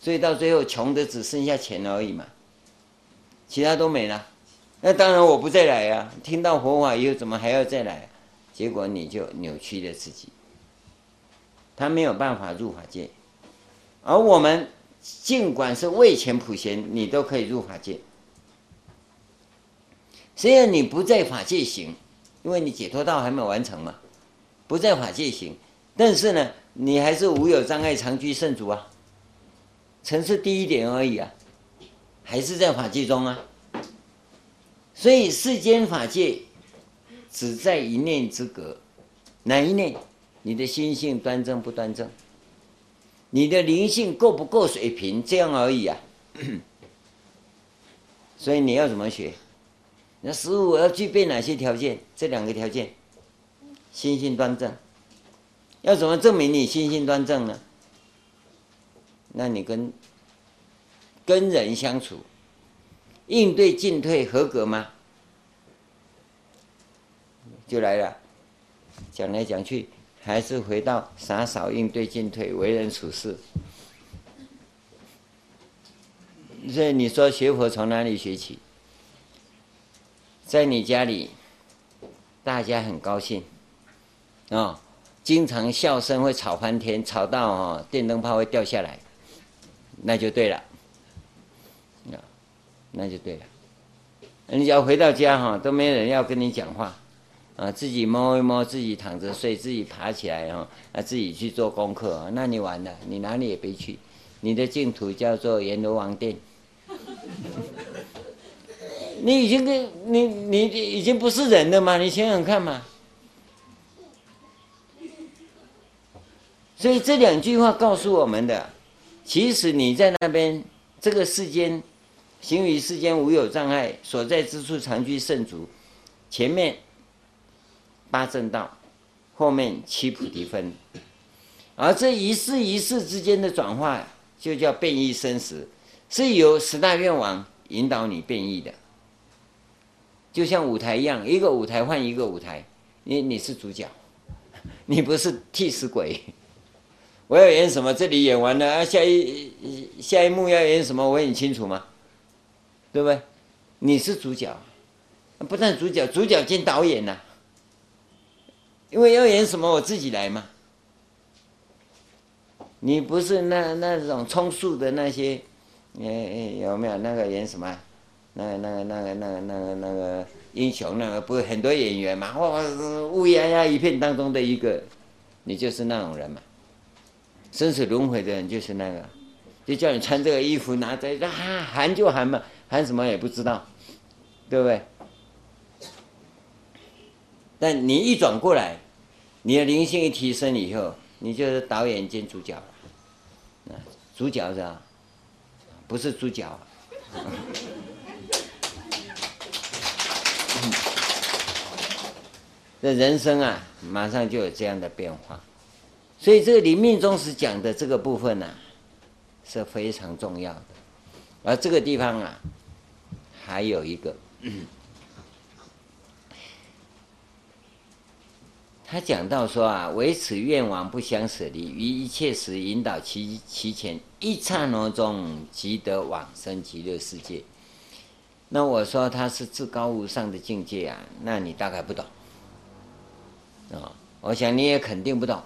所以到最后穷的只剩下钱而已嘛，其他都没了。那当然我不再来、啊！听到佛法以后，怎么还要再来、结果你就扭曲了自己。他没有办法入法界，而我们尽管是未前普贤，你都可以入法界。虽然你不在法界行，因为你解脱道还没有完成嘛，不在法界行，但是呢，你还是无有障碍，常居圣主啊，层次低一点而已啊，还是在法界中啊。所以世间法界只在一念之隔，哪一念？你的心性端正不端正？你的灵性够不够水平？这样而已啊。所以你要怎么学？那师父我要具备哪些条件？这两个条件，心性端正。要怎么证明你心性端正呢？那你跟跟人相处。应对进退合格吗？就来了，讲来讲去还是回到洒扫应对进退为人处事。所以你说学佛从哪里学起？在你家里，大家很高兴，啊、经常笑声会吵翻天，吵到哦电灯泡会掉下来，那就对了。那就对了，你只要回到家哈，都没人要跟你讲话，啊，自己摸一摸，自己躺着睡，自己爬起来哈，啊，自己去做功课，那你完了，你哪里也别去，你的净土叫做阎罗王殿，你已经跟你你已经不是人了嘛，你想想看嘛，所以这两句话告诉我们的，其实你在那边这个世间。行于世间无有障碍，所在之处常居圣足。前面八正道，后面七菩提分。而这一世一世之间的转化，就叫变异生死，是由十大愿王引导你变异的。就像舞台一样，一个舞台换一个舞台，你你是主角，你不是替死鬼。我要演什么？这里演完了啊，下一下一幕要演什么？我很清楚吗？对不对？你是主角，不但主角，主角兼导演呐、因为要演什么，我自己来嘛。你不是那那种充数的那些，诶有没有那个演什么？那个那个那个那个那个那个英雄，那个不是很多演员嘛？哇，乌压压一片当中的一个，你就是那种人嘛。生死轮回的人就是那个，就叫你穿这个衣服，拿着啊喊就喊嘛，喊什么也不知道，对不对？但你一转过来，你的灵性一提升以后，你就是导演兼主角，啊，主角是吧？不是主角，这人生啊，马上就有这样的变化。所以这个临命终时讲的这个部分呢、啊，是非常重要的。而这个地方啊，还有一个，他讲到说啊，唯此愿王不相舍离，于一切时引导其其前一刹那中即得往生极乐世界。那我说他是至高无上的境界啊，那你大概不懂啊，我想你也肯定不懂。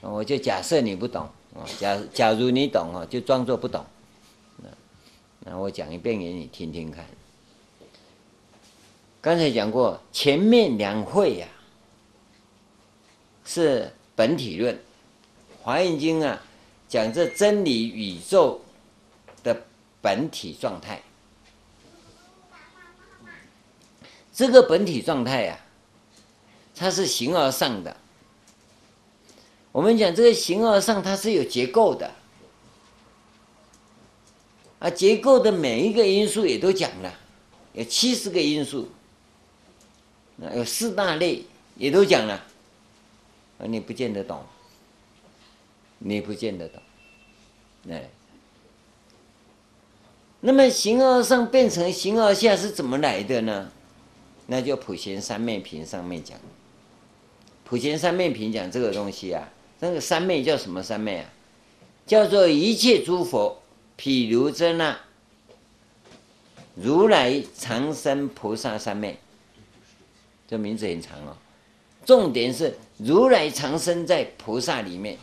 我就假设你不懂啊，假假如你懂啊，就装作不懂。那我讲一遍给你听听看。刚才讲过，前面两会呀、是本体论，《华严经》啊，讲这真理宇宙的本体状态。这个本体状态呀，它是形而上的。我们讲这个形而上，它是有结构的，啊，结构的每一个因素也都讲了，有七十个因素，有四大类也都讲了，啊，你不见得懂，你不见得懂，哎，那么形而上变成形而下是怎么来的呢？那就普贤三昧品上面讲，普贤三昧品讲这个东西啊。那个三昧叫什么三昧啊？叫做一切诸佛譬如遮那如来常生菩萨三昧。这名字很长哦，重点是如来常生在菩萨里面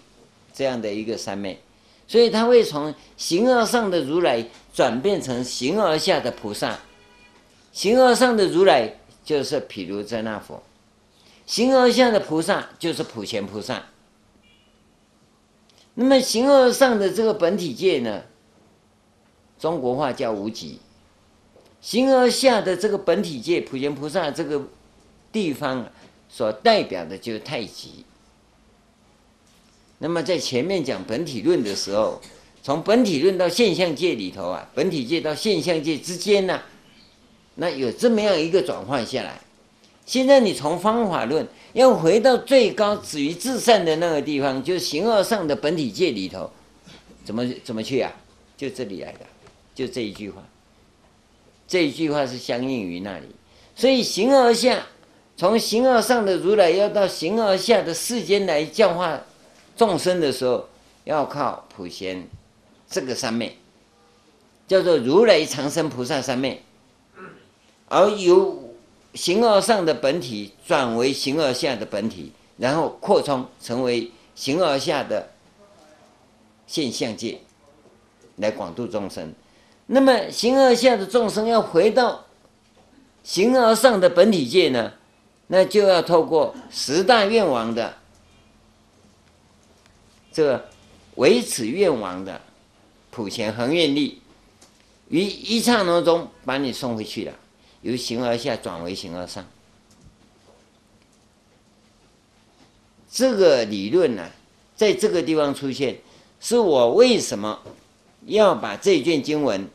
这样的一个三昧，所以他会从形而上的如来转变成形而下的菩萨。形而上的如来就是毗卢遮那佛，形而下的菩萨就是普贤菩萨。那么形而上的这个本体界呢，中国话叫无极；形而下的这个本体界，普贤菩萨这个地方所代表的就是太极。那么在前面讲本体论的时候，从本体论到现象界里头啊，本体界到现象界之间呢、那有这么样一个转换下来。现在你从方法论要回到最高止于至善的那个地方，就是形而上的本体界里头，怎么怎么去啊？就这里来的，就这一句话。这一句话是相应于那里，所以形而下，从形而上的如来要到形而下的世间来教化众生的时候，要靠普贤这个三昧，叫做如来常生菩萨三昧，而由。形而上的本体转为形而下的本体，然后扩充成为形而下的现象界，来广度众生。那么形而下的众生要回到形而上的本体界呢？那就要透过十大愿王的这个唯此愿王的普贤恒愿力，于一刹那中把你送回去了。由形而下转为形而上，这个理论呢、啊，在这个地方出现，是我为什么要把这卷经文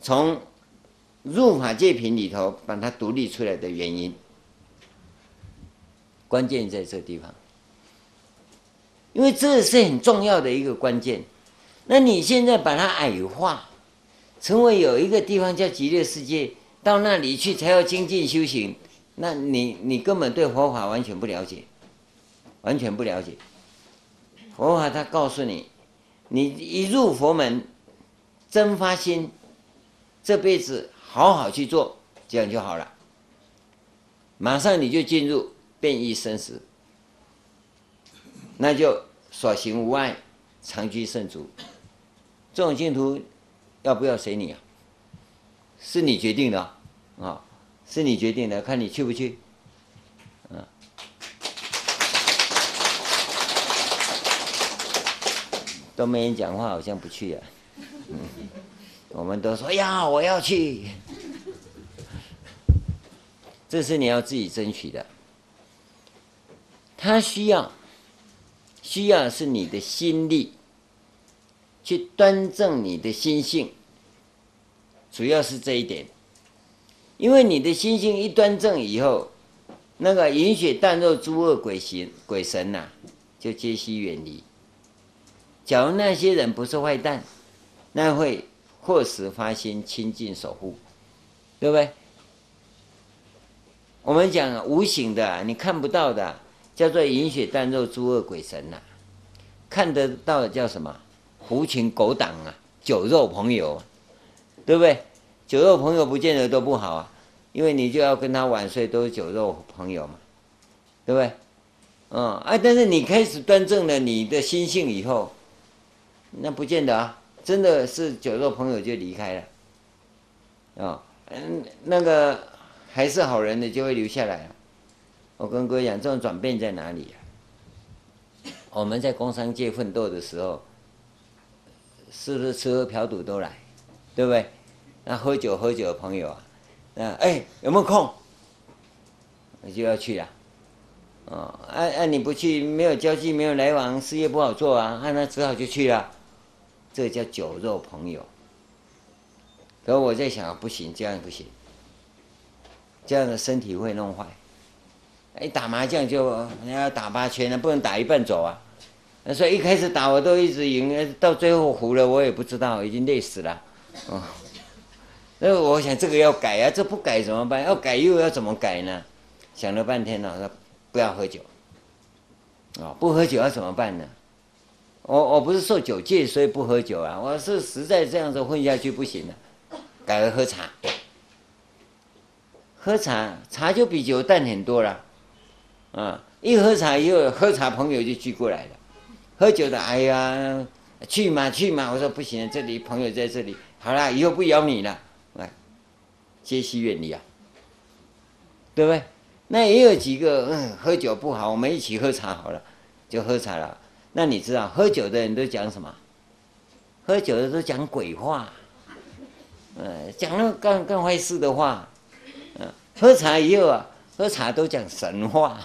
从入法界品里头把它独立出来的原因。关键在这地方，因为这是很重要的一个关键。那你现在把它矮化，成为有一个地方叫极乐世界，到那里去才要精进修行，那你你根本对佛法完全不了解，完全不了解。佛法他告诉你，你一入佛门，真发心，这辈子好好去做，这样就好了。马上你就进入变异生死，那就所行无碍，常居胜俗。这种净土要不要随你啊？是你决定的啊，是你决定的，看你去不去。嗯，都没人讲话，好像不去啊。嗯，我们都说呀，我要去。这是你要自己争取的。他需要，需要是你的心力。去端正你的心性，主要是这一点，因为你的心性一端正以后，那个饮血啖肉诸恶鬼行鬼神呐、就皆悉远离。假如那些人不是坏蛋，那会或时发心亲近守护，对不对？我们讲无形的，你看不到的，叫做饮血啖肉诸恶鬼神呐、看得到的叫什么？狐群狗党啊，酒肉朋友，对不对？酒肉朋友不见得都不好啊，因为你就要跟他晚睡，都是酒肉朋友嘛，对不对？嗯，哎，但是你开始端正了你的心性以后，那不见得啊，真的是酒肉朋友就离开了，啊、哦，嗯，那个还是好人的就会留下来。我跟各位讲，这种转变在哪里啊？我们在工商界奋斗的时候。是不是吃喝嫖赌都来，对不对？那喝酒喝酒的朋友啊，那哎有没有空？我就要去了。哦，哎、啊、哎，你不去，没有交际，没有来往，事业不好做啊。那只好就去了。这叫酒肉朋友。可我在想，不行，这样不行，这样的身体会弄坏。哎，打麻将就你要打八圈呢，不能打一半走啊。所以一开始打我都一直赢，到最后胡了，我也不知道，已经累死了。哦，那我想这个要改啊，这不改怎么办？要改又要怎么改呢？想了半天了，说不要喝酒。哦，不喝酒要怎么办呢？我我不是受酒戒，所以不喝酒啊，我是实在这样子混下去不行了，改为喝茶。喝茶，茶就比酒淡很多了。啊，一喝茶以后，喝茶朋友就聚过来了。喝酒的，哎呀，去嘛去嘛！我说不行，这里朋友在这里，好了，以后不邀你了，来，皆悉远离啊，对不对？那也有几个，嗯，喝酒不好，我们一起喝茶好了，就喝茶了。那你知道，喝酒的人都讲什么？喝酒的都讲鬼话，嗯，讲那干干坏事的话，嗯，喝茶以后啊，喝茶都讲神话。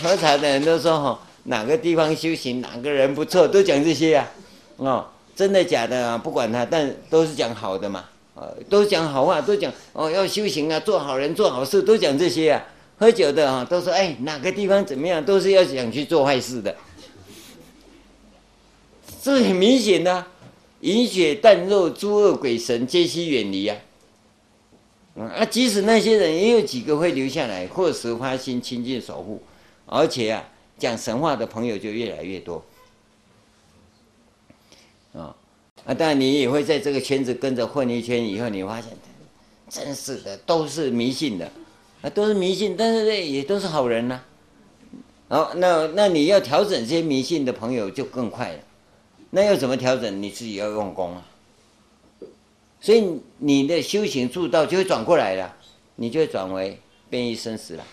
喝茶的人都说哈，哪个地方修行，哪个人不错，都讲这些、啊，哦，真的假的啊？不管他，但都是讲好的嘛，呃，都讲好话，都讲哦，要修行啊，做好人，做好事，都讲这些啊。喝酒的啊，都说哎，哪个地方怎么样，都是要想去做坏事的，这很明显的，饮血啖肉诸恶鬼神皆悉远离啊。啊，即使那些人也有几个会留下来，或时发心亲近守护。而且啊，讲神话的朋友就越来越多，啊啊！当然你也会在这个圈子跟着混一圈以后，你发现，真是的，都是迷信的，啊，都是迷信，但是呢，也都是好人呐、啊。好，那那你要调整这些迷信的朋友就更快了。那要怎么调整？你自己要用功啊。所以你的修行助道就会转过来了，你就会转为变异生死了。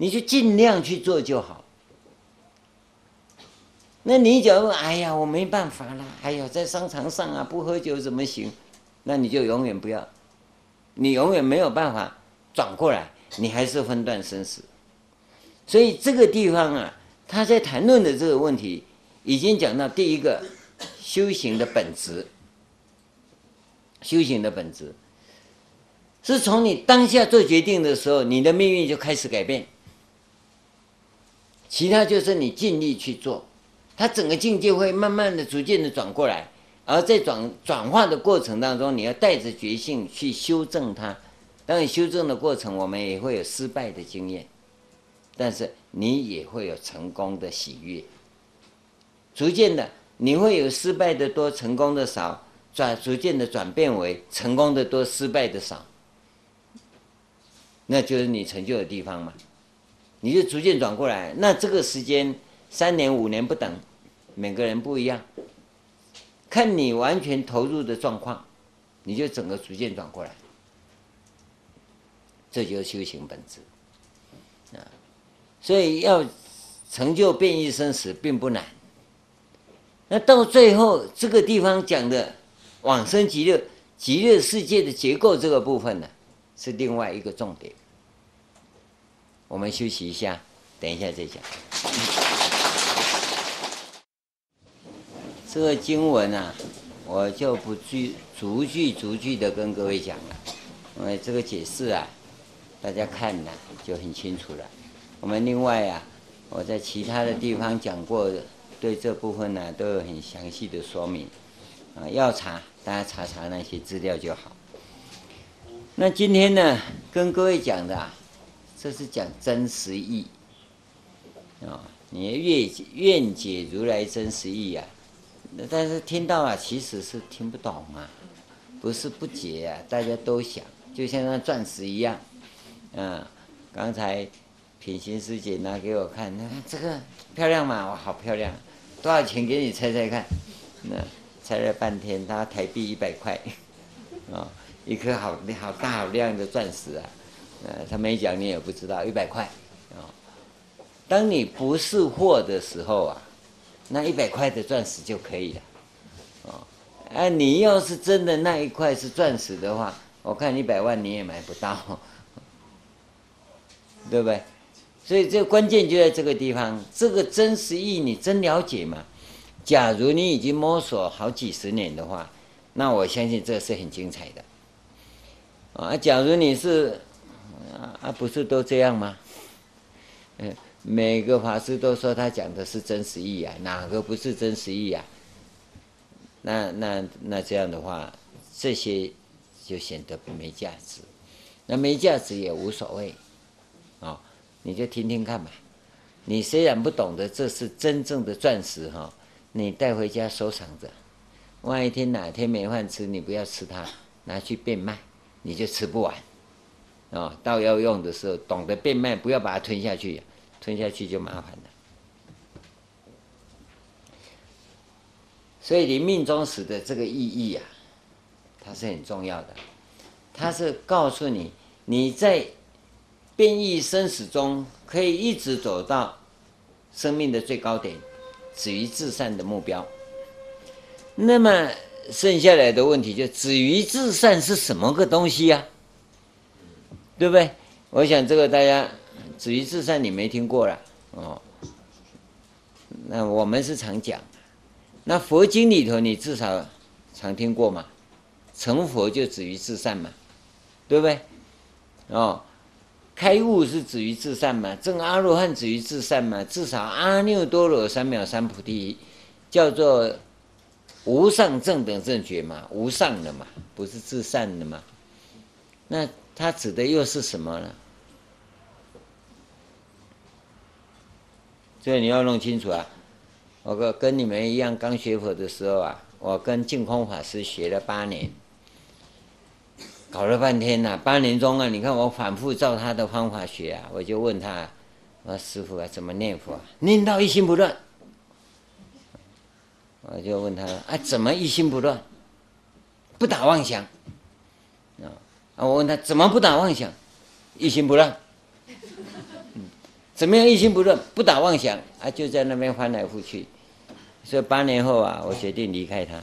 你就尽量去做就好。那你假如哎呀，我没办法了，哎呀，在商场上啊，不喝酒怎么行？那你就永远不要，你永远没有办法转过来，你还是分段生死。所以这个地方啊，他在谈论的这个问题，已经讲到第一个修行的本质。修行的本质是从你当下做决定的时候，你的命运就开始改变。其他就是你尽力去做，它整个境界会慢慢的、逐渐的转过来。而在转转化的过程当中，你要带着决心去修正它。当你修正的过程，我们也会有失败的经验，但是你也会有成功的喜悦。逐渐的，你会有失败的多，成功的少，转逐渐的转变为成功的多，失败的少。那就是你成就的地方嘛。你就逐渐转过来，那这个时间三年五年不等，每个人不一样。看你完全投入的状况，你就整个逐渐转过来，这就是修行本质啊。所以要成就变异生死并不难。那到最后这个地方讲的往生极乐极乐世界的结构这个部分呢，是另外一个重点。我们休息一下，等一下再讲。这个经文啊，我就不句逐句逐句的跟各位讲了，因为这个解释啊，大家看了就很清楚了。我们另外啊，我在其他的地方讲过，对这部分呢都有很详细的说明啊。要查，大家查查那些资料就好。那今天呢，跟各位讲的啊，这是讲真实义啊，你愿愿解如来真实义啊。但是听到啊，其实是听不懂啊，不是不解啊，大家都想，就像那钻石一样，嗯，刚才品行师姐拿给我看，那这个漂亮吗？哇，好漂亮，多少钱？给你猜猜看，那猜了半天，他台币一百块，啊，一颗好好大好亮的钻石啊，呃，他没讲你也不知道，一百块，啊，当你不是货的时候啊。那一百块的钻石就可以了，哦，哎，你要是真的那一块是钻石的话，我看一百万你也买不到，对不对？所以这个关键就在这个地方，这个真实意义你真了解吗？假如你已经摸索好几十年的话，那我相信这是很精彩的。啊，假如你是啊啊，不是都这样吗？嗯。每个法师都说他讲的是真实义啊，哪个不是真实义啊？那那那这样的话，这些就显得没价值。那没价值也无所谓，啊，你就听听看吧。你虽然不懂得这是真正的钻石哈，你带回家收藏着。万一天哪天没饭吃，你不要吃它，拿去变卖，你就吃不完。啊，到要用的时候，懂得变卖，不要把它吞下去。吞下去就麻烦了，所以你命终时的这个意义啊，它是很重要的。它是告诉你，你在变异生死中可以一直走到生命的最高点，止于至善的目标。那么剩下来的问题就止于至善是什么个东西呀？对不对？我想这个大家。止于至善，你没听过了哦。那我们是常讲，那佛经里头你至少常听过嘛？成佛就止于至善嘛，对不对？哦，开悟是止于至善嘛？证阿罗汉止于至善嘛？至少阿耨多罗三藐三菩提叫做无上正等正觉嘛？无上的嘛，不是至善的嘛？那它指的又是什么呢？所以你要弄清楚啊！我跟跟你们一样，刚学佛的时候啊，我跟净空法师学了八年，搞了半天呐、八年中啊，你看我反复照他的方法学啊，我就问他，我说师傅啊，怎么念佛啊？念到一心不乱。我就问他啊，怎么一心不乱？不打妄想。啊，我问他怎么不打妄想？一心不乱。怎么样一心不乱，不打妄想啊？就在那边翻来覆去，所以八年后啊，我决定离开他，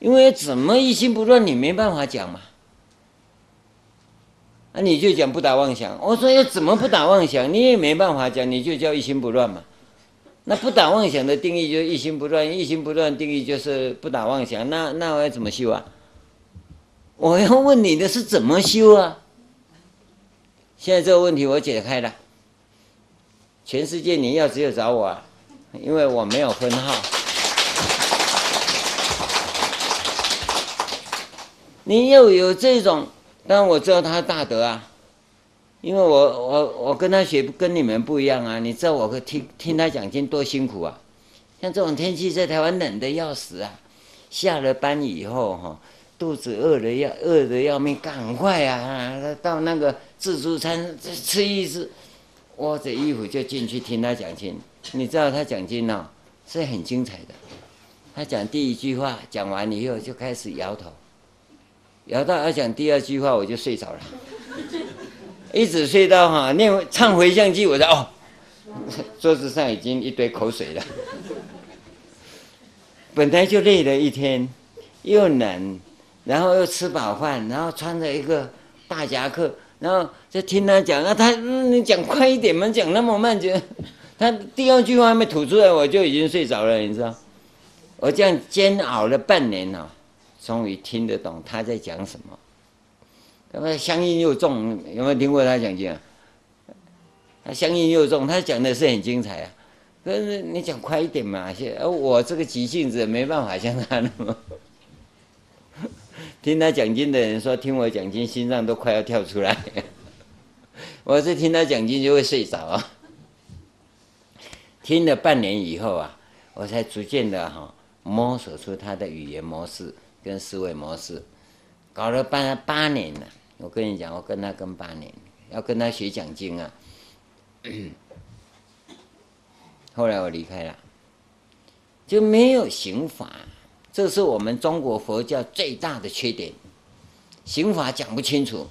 因为怎么一心不乱，你没办法讲嘛。啊，你就讲不打妄想，我说要怎么不打妄想，你也没办法讲，你就叫一心不乱嘛。那不打妄想的定义就是一心不乱，一心不乱定义就是不打妄想。那那我要怎么修啊？我要问你的是怎么修啊？现在这个问题我解开了。全世界你要只有找我啊，因为我没有分号。你又有这种，但我知道他大德啊。因为我我我跟他学跟你们不一样啊！你知道我听听他讲经多辛苦啊！像这种天气在台湾冷的要死啊！下了班以后哈，肚子饿的要饿的要命，赶快啊到那个自助餐吃一吃，窝着衣服就进去听他讲经。你知道他讲经呢是很精彩的。他讲第一句话讲完以后就开始摇头，摇到要讲第二句话我就睡着了。一直睡到哈，念唱回向偈，我说哦，桌子上已经一堆口水了。本来就累了一天，又冷，然后又吃饱饭，然后穿着一个大夹克，然后就听他讲啊，他你讲快一点嘛，讲那么慢就，他第二句话还没吐出来，我就已经睡着了，你知道？我这样煎熬了半年了，终于听得懂他在讲什么。他妈乡音又重，有没有听过他讲经啊？他乡音又重，他讲的是很精彩啊。可是你讲快一点嘛，而我这个急性子没办法像他那么。听他讲经的人说，听我讲经心脏都快要跳出来。我是听他讲经就会睡着啊。听了半年以后啊，我才逐渐的哈摸索出他的语言模式跟思维模式。搞了八八年了，我跟你讲，我跟他跟八年，要跟他学讲经啊。后来我离开了，就没有刑法，这是我们中国佛教最大的缺点，刑法讲不清楚。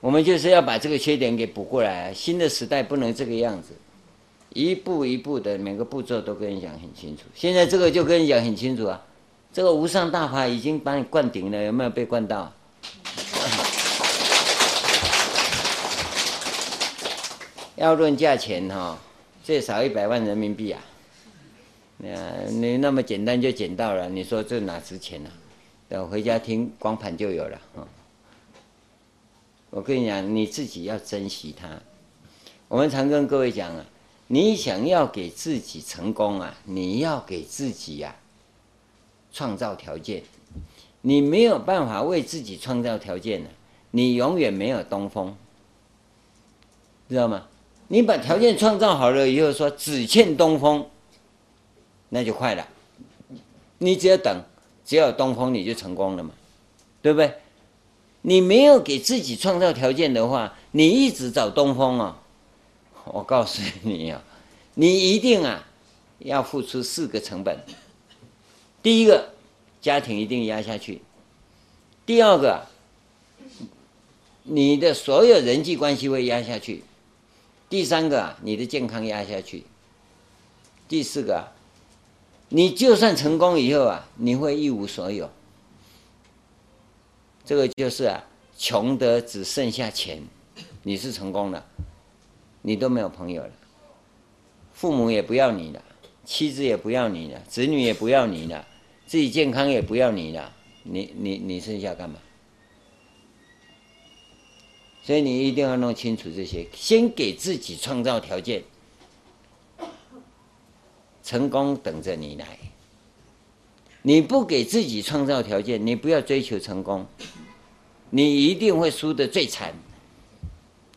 我们就是要把这个缺点给补过来。新的时代不能这个样子，一步一步的每个步骤都跟你讲很清楚。现在这个就跟你讲很清楚啊。这个无上大法已经把你灌顶了，有没有被灌到？要论价钱哈，最少一百万人民币啊！你那么简单就捡到了，你说这哪值钱呢？等回家听光盘就有了。我跟你讲，你自己要珍惜它。我们常跟各位讲啊，你想要给自己成功啊，你要给自己呀。创造条件，你没有办法为自己创造条件的，你永远没有东风，知道吗？你把条件创造好了以后，说只欠东风，那就快了。你只要等，只要有东风，你就成功了嘛，对不对？你没有给自己创造条件的话，你一直找东风啊，我告诉你啊，你一定啊要付出四个成本。第一个，家庭一定压下去；第二个，你的所有人际关系会压下去；第三个，你的健康压下去；第四个，你就算成功以后啊，你会一无所有。这个就是啊，穷得只剩下钱，你是成功了，你都没有朋友了，父母也不要你了，妻子也不要你了，子女也不要你了。自己健康也不要你了，你你你剩下干嘛？所以你一定要弄清楚这些，先给自己创造条件，成功等着你来。你不给自己创造条件，你不要追求成功，你一定会输得最惨。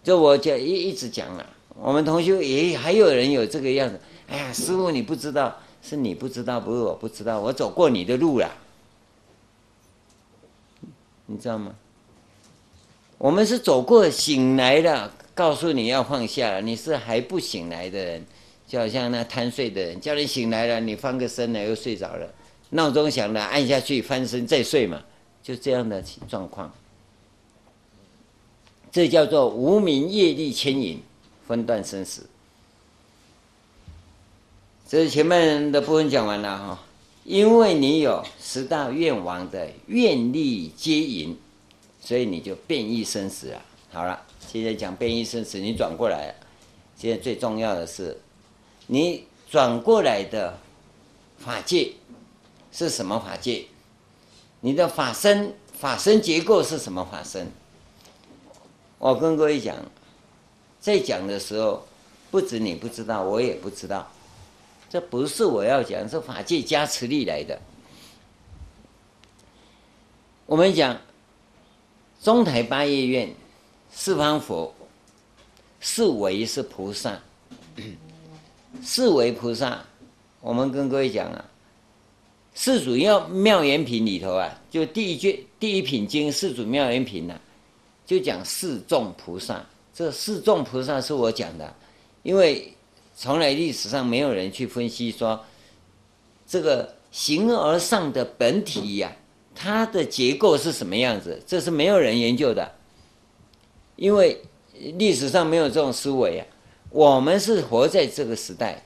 这我讲一一直讲了，我们同学也还有人有这个样子。哎呀，师傅你不知道。是你不知道，不是我不知道，我走过你的路了，你知道吗？我们是走过醒来了，告诉你要放下了，你是还不醒来的人，就好像那贪睡的人，叫你醒来了，你翻个身来又睡着了，闹钟响了按下去翻身再睡嘛，就这样的状况。这叫做无明业力牵引，分段生死。这是前面的部分讲完了哈，因为你有十大愿王的愿力接引，所以你就变异生死了。好了，现在讲变异生死，你转过来了。现在最重要的是，你转过来的法界是什么法界？你的法身法身结构是什么法身？我跟各位讲，在讲的时候，不止你不知道，我也不知道。这不是我要讲，是法界加持力来的。我们讲中台八业院四方佛，四维是菩萨，四维菩萨，我们跟各位讲啊，四祖要妙严品里头啊，就第一卷第一品经四祖妙严品呢，就讲四众菩萨。这四众菩萨是我讲的，因为。从来历史上没有人去分析说，这个形而上的本体呀、它的结构是什么样子？这是没有人研究的，因为历史上没有这种思维啊。我们是活在这个时代，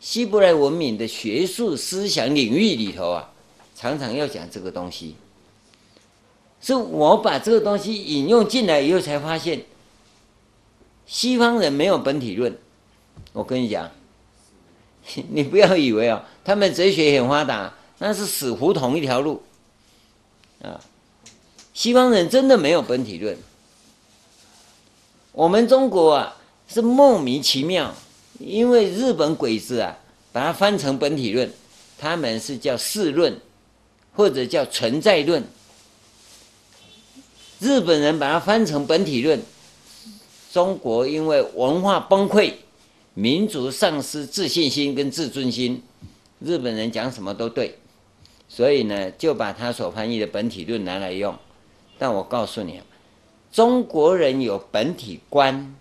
希伯来文明的学术思想领域里头啊，常常要讲这个东西。是我把这个东西引用进来以后，才发现西方人没有本体论。我跟你讲，你不要以为哦，他们哲学很发达，那是死胡同一条路啊！西方人真的没有本体论。我们中国啊是莫名其妙，因为日本鬼子啊把它翻成本体论，他们是叫事论或者叫存在论。日本人把它翻成本体论，中国因为文化崩溃。民族丧失自信心跟自尊心，日本人讲什么都对，所以呢，就把他所翻译的本体论拿来用。但我告诉你，中国人有本体观，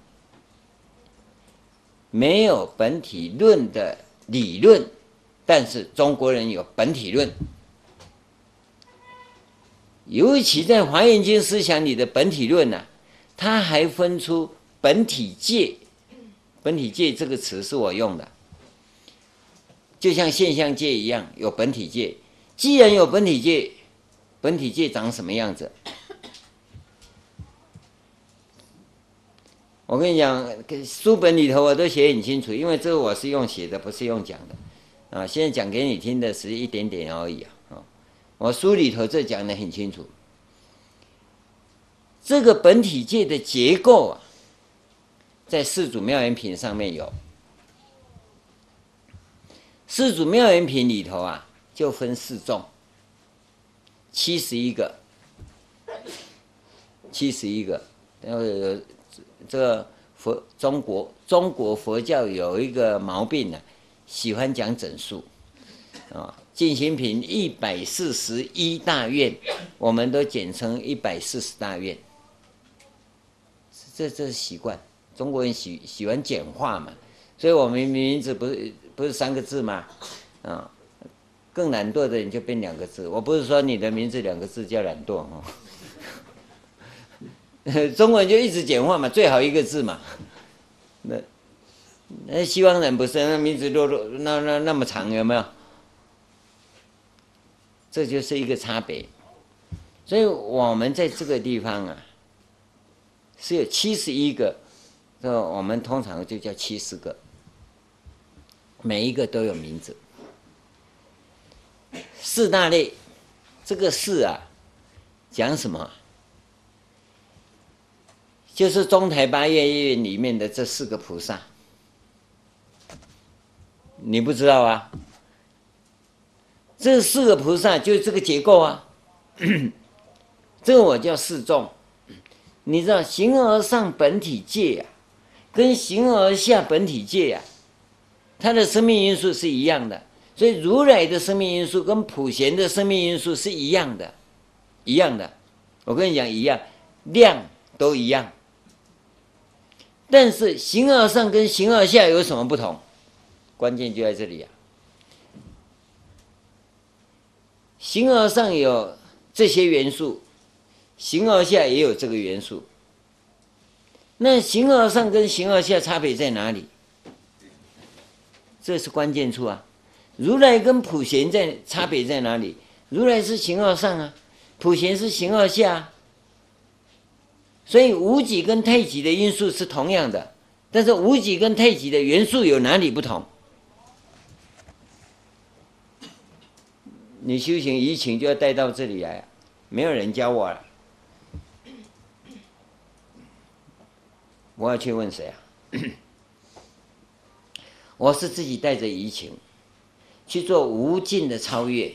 没有本体论的理论，但是中国人有本体论，尤其在华严经思想里的本体论呢、啊，他还分出本体界。本体界这个词是我用的，就像现象界一样有本体界。既然有本体界，本体界长什么样子？我跟你讲，书本里头我都写很清楚，因为这个我是用写的，不是用讲的啊。现在讲给你听的是一点点而已啊。我书里头这讲的很清楚，这个本体界的结构啊。在四祖妙缘品上面有，四祖妙缘品里头啊，就分四众，七十一个，七十一个。然后有这个佛中国中国佛教有一个毛病呢、喜欢讲整数啊。净心品一百四十一大愿，我们都简称一百四十大愿，这这是习惯。中国人喜喜欢简化嘛，所以我们名字不是不是三个字吗？啊，更懒惰的人就变两个字。我不是说你的名字两个字叫懒惰哦，中国人就一直简化嘛，最好一个字嘛。那那西方人不是那名字都那那那么长有没有？这就是一个差别。所以我们在这个地方啊，是有七十一个。这我们通常就叫七十个，每一个都有名字。四大类，这个四啊，讲什么？就是中台八业院里面的这四个菩萨，你不知道啊？这四个菩萨就是这个结构啊，这个我叫四众。你知道形而上本体界啊？跟形而下本体界呀、它的生命因素是一样的，所以如来的生命因素跟普贤的生命因素是一样的，一样的。我跟你讲一样，量都一样。但是形而上跟形而下有什么不同？关键就在这里啊。形而上有这些元素，形而下也有这个元素。那形而上跟形而下差别在哪里？这是关键处啊！如来跟普贤在差别在哪里？如来是形而上啊，普贤是形而下。所以无极跟太极的因素是同样的，但是无极跟太极的元素有哪里不同？你修行移情就要带到这里来，没有人教我了，我要去问谁啊？我是自己带着移情去做无尽的超越，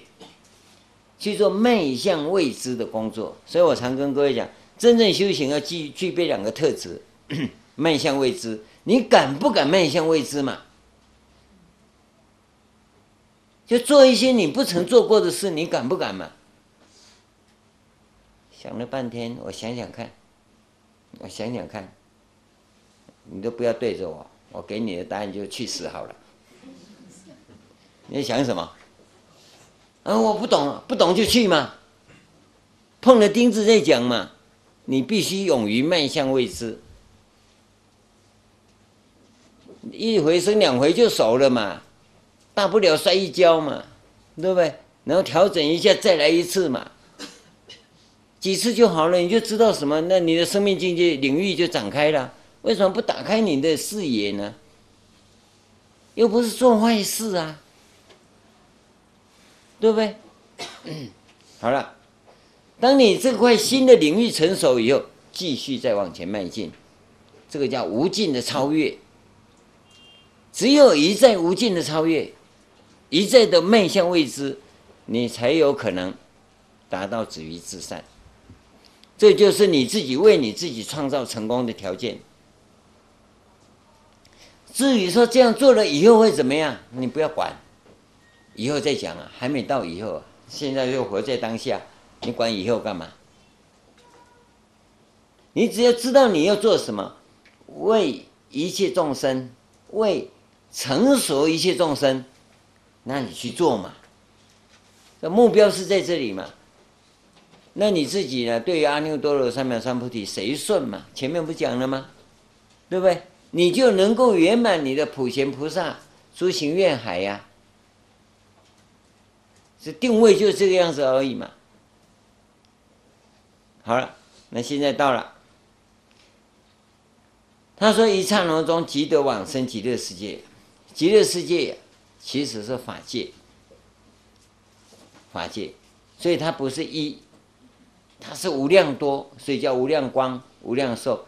去做面向未知的工作。所以我常跟各位讲，真正修行要具具备两个特质：迈向未知。你敢不敢迈向未知嘛？就做一些你不曾做过的事，你敢不敢嘛？想了半天，我想想看，我想想看，你都不要对着我，我给你的答案就去死好了。你在想什么？啊，我不懂，不懂就去嘛。碰了钉子再讲嘛。你必须勇于迈向未知。一回生两回就熟了嘛，大不了摔一跤嘛，对不对？然后调整一下再来一次嘛，几次就好了，你就知道什么？那你的生命境界领域就展开了。为什么不打开你的视野呢？又不是做坏事啊，对不对？好了，当你这块新的领域成熟以后，继续再往前迈进，这个叫无尽的超越。只有一再无尽的超越，一再的迈向未知，你才有可能达到止于至善。这就是你自己为你自己创造成功的条件。至于说这样做了以后会怎么样，你不要管，以后再讲啊，还没到以后，现在就活在当下，你管以后干嘛？你只要知道你要做什么，为一切众生，为。成熟一切众生，那你去做嘛？那目标是在这里嘛？那你自己呢？对于阿耨多罗三藐三菩提，谁顺嘛？前面不讲了吗？对不对？你就能够圆满你的普贤菩萨诸行愿海呀、这定位就是这个样子而已嘛。好了，那现在到了，他说一刹那中即得往生极乐世界。极乐世界其实是法界，法界，所以它不是一，它是无量多，所以叫无量光、无量寿。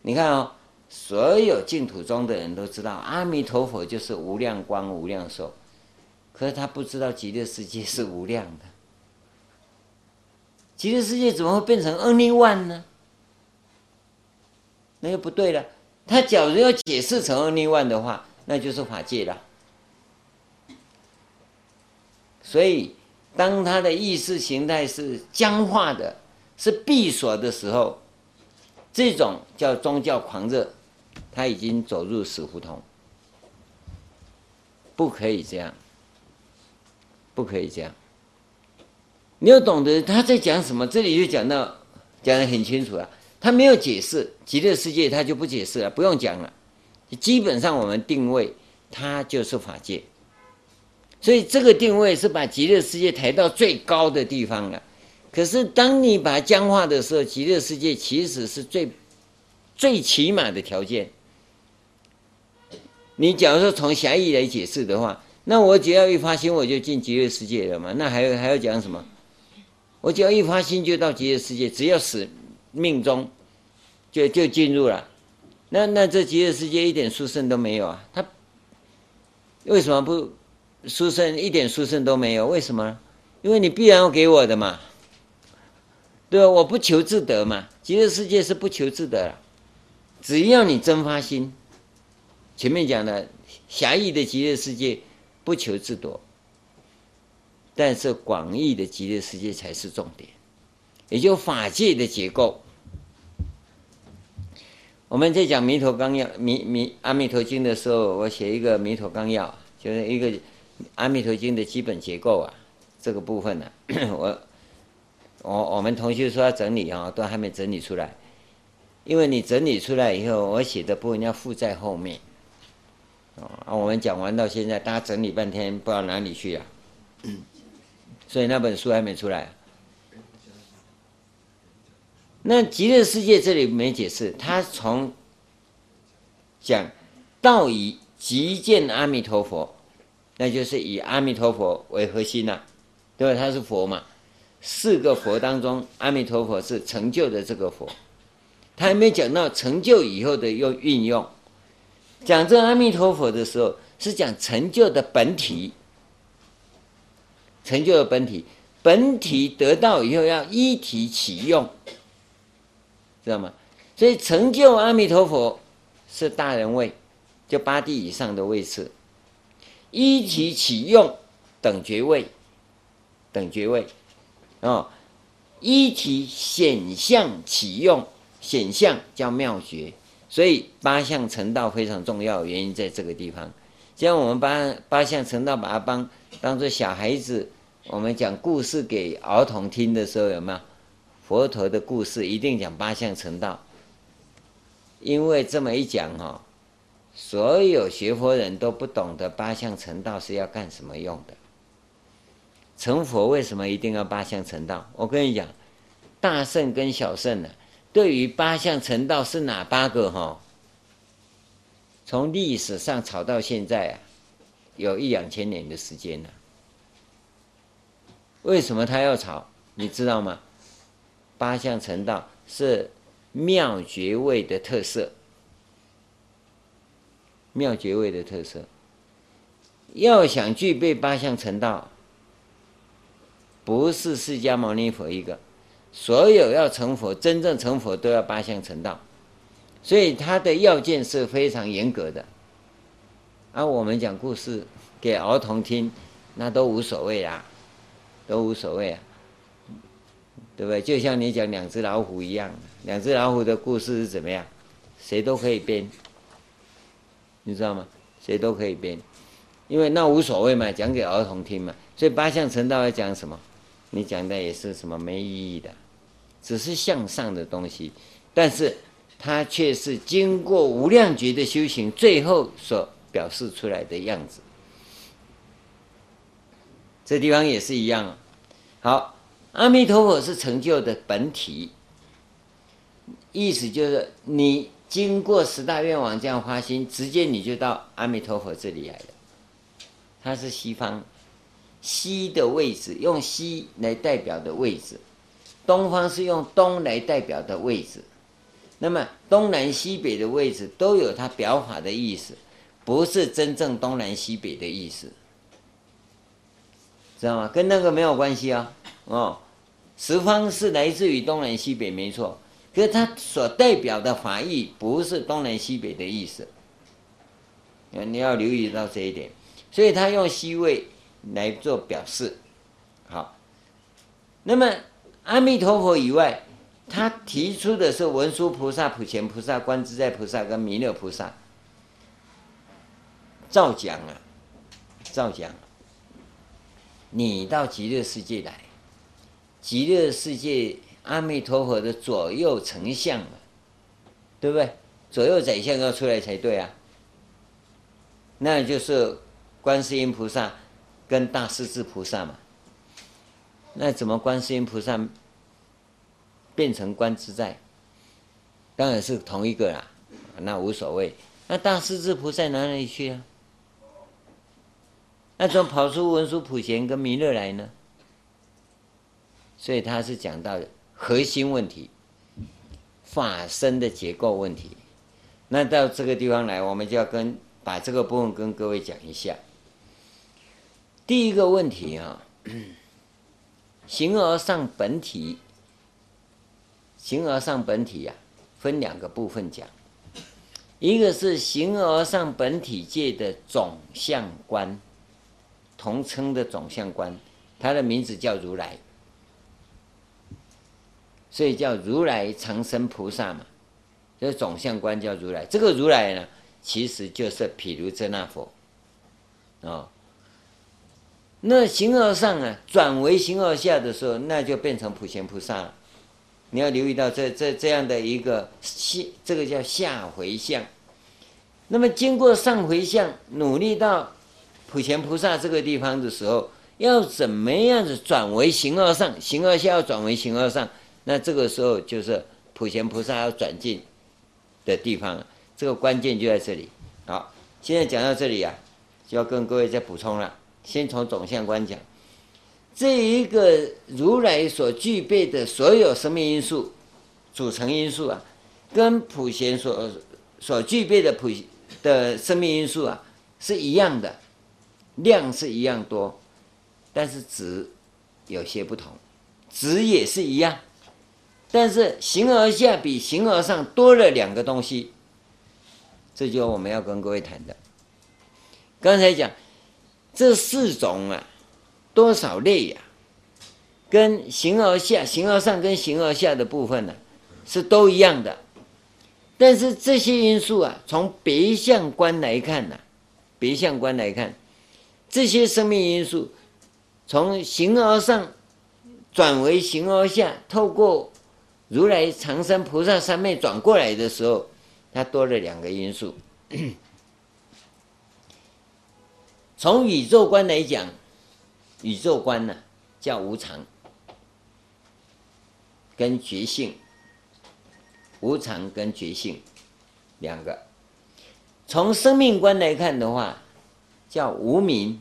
你看哦，所有净土中的人都知道阿弥陀佛就是无量光、无量寿，可是他不知道极乐世界是无量的。极乐世界怎么会变成 only one 呢？那又不对了。他假如要解释成 only one 的话。那就是法界了，所以当他的意识形态是僵化的、是闭锁的时候，这种叫宗教狂热，他已经走入死胡同，不可以这样，不可以这样。你要懂得他在讲什么，这里就讲到讲得很清楚了。他没有解释极乐世界，他就不解释了，不用讲了。基本上我们定位它就是法界，所以这个定位是把极乐世界抬到最高的地方了。可是当你把它僵化的时候，极乐世界其实是最最起码的条件。你假如说从狭义来解释的话，那我只要一发心我就进极乐世界了嘛？那还要还要讲什么？我只要一发心就到极乐世界，只要死命中就就进入了。那那这极乐世界一点殊胜都没有啊！他为什么不殊胜？一点殊胜都没有？为什么？因为你必然要给我的嘛，对吧？我不求自得嘛，极乐世界是不求自得，只要你真发心。前面讲的狭义的极乐世界不求自得，但是广义的极乐世界才是重点，也就法界的结构。我们在讲《弥陀纲要》《弥弥阿弥陀经》的时候，我写一个《弥陀纲要》，就是一个《阿弥陀经》的基本结构啊，这个部分呢、啊，我我我们同学说要整理啊，都还没整理出来，因为你整理出来以后，我写的部分要附在后面。啊，我们讲完到现在，大家整理半天，不知道哪里去了，所以那本书还没出来。那极乐世界这里没解释，他从讲道以极见阿弥陀佛，那就是以阿弥陀佛为核心呐、对吧？他是佛嘛，四个佛当中，阿弥陀佛是成就的这个佛，他还没讲到成就以后的用运用。讲这阿弥陀佛的时候，是讲成就的本体，成就的本体，本体得到以后要一体启用，知道吗？所以成就阿弥陀佛是大人位，就八地以上的位次，一体启用等觉位，等觉位，哦，一体显相启用，显相叫妙觉。所以八相成道非常重要，原因在这个地方。像我们八八相成道，把它当当做小孩子，我们讲故事给儿童听的时候，有没有佛陀的故事？一定讲八相成道，因为这么一讲哈，所有学佛人都不懂得八相成道是要干什么用的。成佛为什么一定要八相成道？我跟你讲，大圣跟小圣呢？对于八相成道是哪八个哈？从历史上吵到现在啊，有一两千年的时间了。为什么他要吵？你知道吗？八相成道是妙觉位的特色，妙觉位的特色。要想具备八相成道，不是释迦牟尼佛一个。所有要成佛，真正成佛都要八相成道，所以他的要件是非常严格的。而、啊、我们讲故事给儿童听，那都无所谓啊，都无所谓啊，对不对？就像你讲两只老虎一样，两只老虎的故事是怎么样？谁都可以编，你知道吗？谁都可以编，因为那无所谓嘛，讲给儿童听嘛。所以八相成道要讲什么？你讲的也是什么没意义的，只是向上的东西，但是它却是经过无量劫的修行，最后所表示出来的样子。这地方也是一样。好，阿弥陀佛是成就的本体，意思就是你经过十大愿王这样发心，直接你就到阿弥陀佛这里来了。它是西方。西的位置用西来代表的位置，东方是用东来代表的位置。那么东南西北的位置都有它表法的意思，不是真正东南西北的意思，知道吗？跟那个没有关系啊。哦，十方是来自于东南西北，没错。可是它所代表的法义不是东南西北的意思，你要留意到这一点。所以他用西位。来做表示，好。那么阿弥陀佛以外，他提出的是文殊菩萨、普贤菩萨、观自在菩萨跟弥勒菩萨，照讲啊，照讲。你到极乐世界来，极乐世界阿弥陀佛的左右丞相，对不对？左右宰相要出来才对啊。那就是观世音菩萨。跟大势至菩萨嘛，那怎么观世音菩萨变成观自在？当然是同一个啦，那无所谓。那大势至菩萨哪里去啊？那怎么跑出文殊普贤跟弥勒来呢？所以他是讲到核心问题，法身的结构问题。那到这个地方来，我们就要跟把这个部分跟各位讲一下。第一个问题啊，形而上本体，形而上本体呀、啊，分两个部分讲，一个是形而上本体界的总相观，同称的总相观，它的名字叫如来，所以叫如来长生菩萨嘛，这总相观叫如来，这个如来呢，其实就是毗卢遮那佛，哦那形而上啊，转为形而下的时候，那就变成普贤菩萨了。你要留意到这这这样的一个下，这个叫下回向。那么经过上回向，努力到普贤菩萨这个地方的时候，要怎么样子转为形而上？形而下要转为形而上，那这个时候就是普贤菩萨要转进的地方。这个关键就在这里。好，现在讲到这里啊，就要跟各位再补充了。先从总相观讲，这一个如来所具备的所有生命因素、组成因素啊，跟普贤所所具备的普的生命因素啊是一样的，量是一样多，但是值有些不同，值也是一样，但是形而下比形而上多了两个东西，这就我们要跟各位谈的。刚才讲这四种啊。多少类呀、跟形而下、形而上跟形而下的部分呢、是都一样的。但是这些因素啊，从别相观来看呢、别相观来看，这些生命因素从形而上转为形而下，透过如来常生菩萨三昧转过来的时候，它多了两个因素。从宇宙观来讲。宇宙观呢，叫无常跟觉性，无常跟觉性两个。从生命观来看的话，叫无明，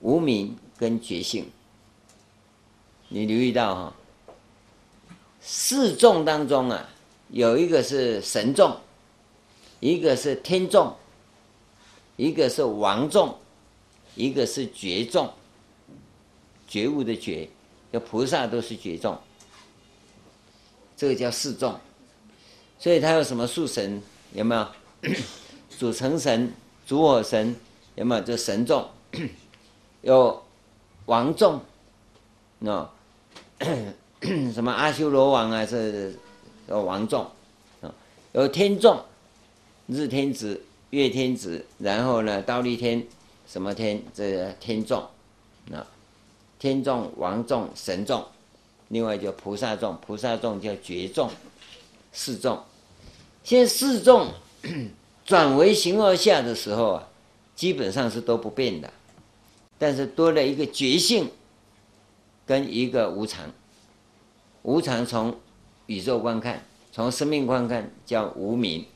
无明跟觉性。你留意到哈，四众当中啊，有一个是神众，一个是天众，一个是王众，一个是觉众。觉悟的觉，叫菩萨都是觉众，这个叫四众，所以他有什么树神？有没有？主成神、主火神，有没有？这神众，有王众，喏，什么阿修罗王啊？是有王众，有天众，日天子、月天子，然后呢，忉利天，什么天？这个天众，那。天众、王众、神众，另外叫菩萨众，菩萨众叫觉众，四众。现在四众 转为形而下的时候啊，基本上是都不变的，但是多了一个觉性，跟一个无常。无常从宇宙观看，从生命观看叫无明，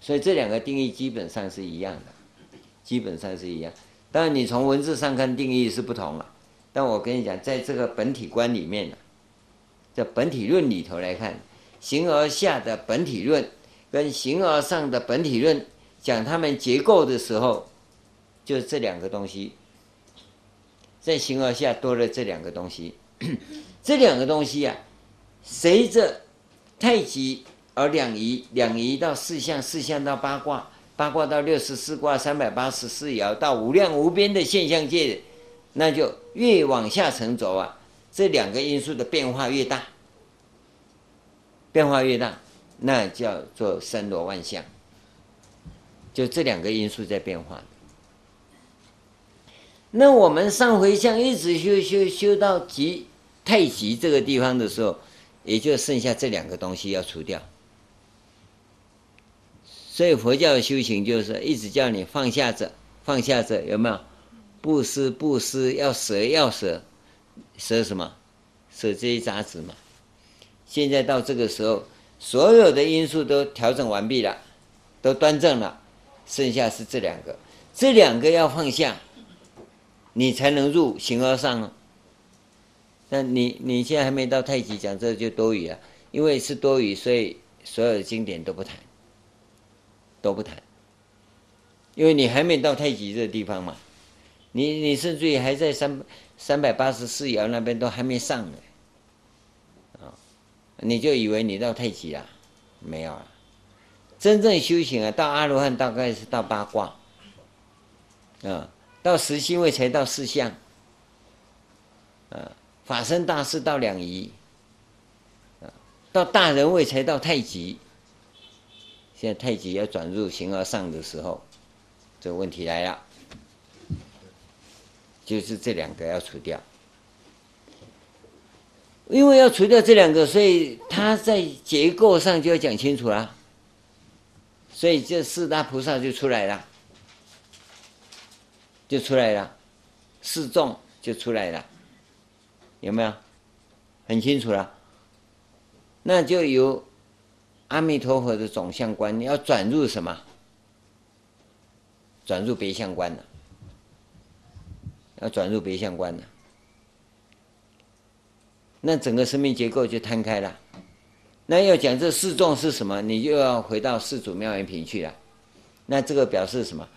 所以这两个定义基本上是一样的，基本上是一样。当然你从文字上看定义是不同了。但我跟你讲，在这个本体观里面呢，在本体论里头来看，形而下的本体论跟形而上的本体论讲它们结构的时候，就是这两个东西，在形而下多了这两个东西，这两个东西啊，随着太极而两仪，两仪到四象，四象到八卦，八卦到六十四卦，三百八十四爻到无量无边的现象界。那就越往下层走啊，这两个因素的变化越大，变化越大，那叫做三罗万象。就这两个因素在变化。那我们上回向一直修修修到极太极这个地方的时候，也就剩下这两个东西要除掉。所以佛教的修行就是一直叫你放下者，放下者有没有？布施，布施，要舍，要舍，舍什么？舍这些杂质嘛。现在到这个时候，所有的因素都调整完毕了，都端正了，剩下是这两个，这两个要放下，你才能入形而上。啊。但你你现在还没到太极，讲这就多余了，因为是多余，所以所有的经典都不谈，都不谈，因为你还没到太极这个地方嘛。你你甚至于还在三三百八十四爻那边都还没上呢，啊，你就以为你到太极了，没有啊，真正修行啊，到阿罗汉大概是到八卦，啊，到十七位才到四象，啊，法身大士到两仪，啊，到大人位才到太极，现在太极要转入形而上的时候，这个问题来了。就是这两个要除掉，因为要除掉这两个，所以他在结构上就要讲清楚了。所以这四大菩萨就出来了，就出来了，四众就出来了，有没有？很清楚了。那就由阿弥陀佛的总相观，你要转入什么？转入别相观了。要转入别相观了，那整个生命结构就摊开了。那要讲这四众是什么，你又要回到四祖妙严品去了。那这个表示什么？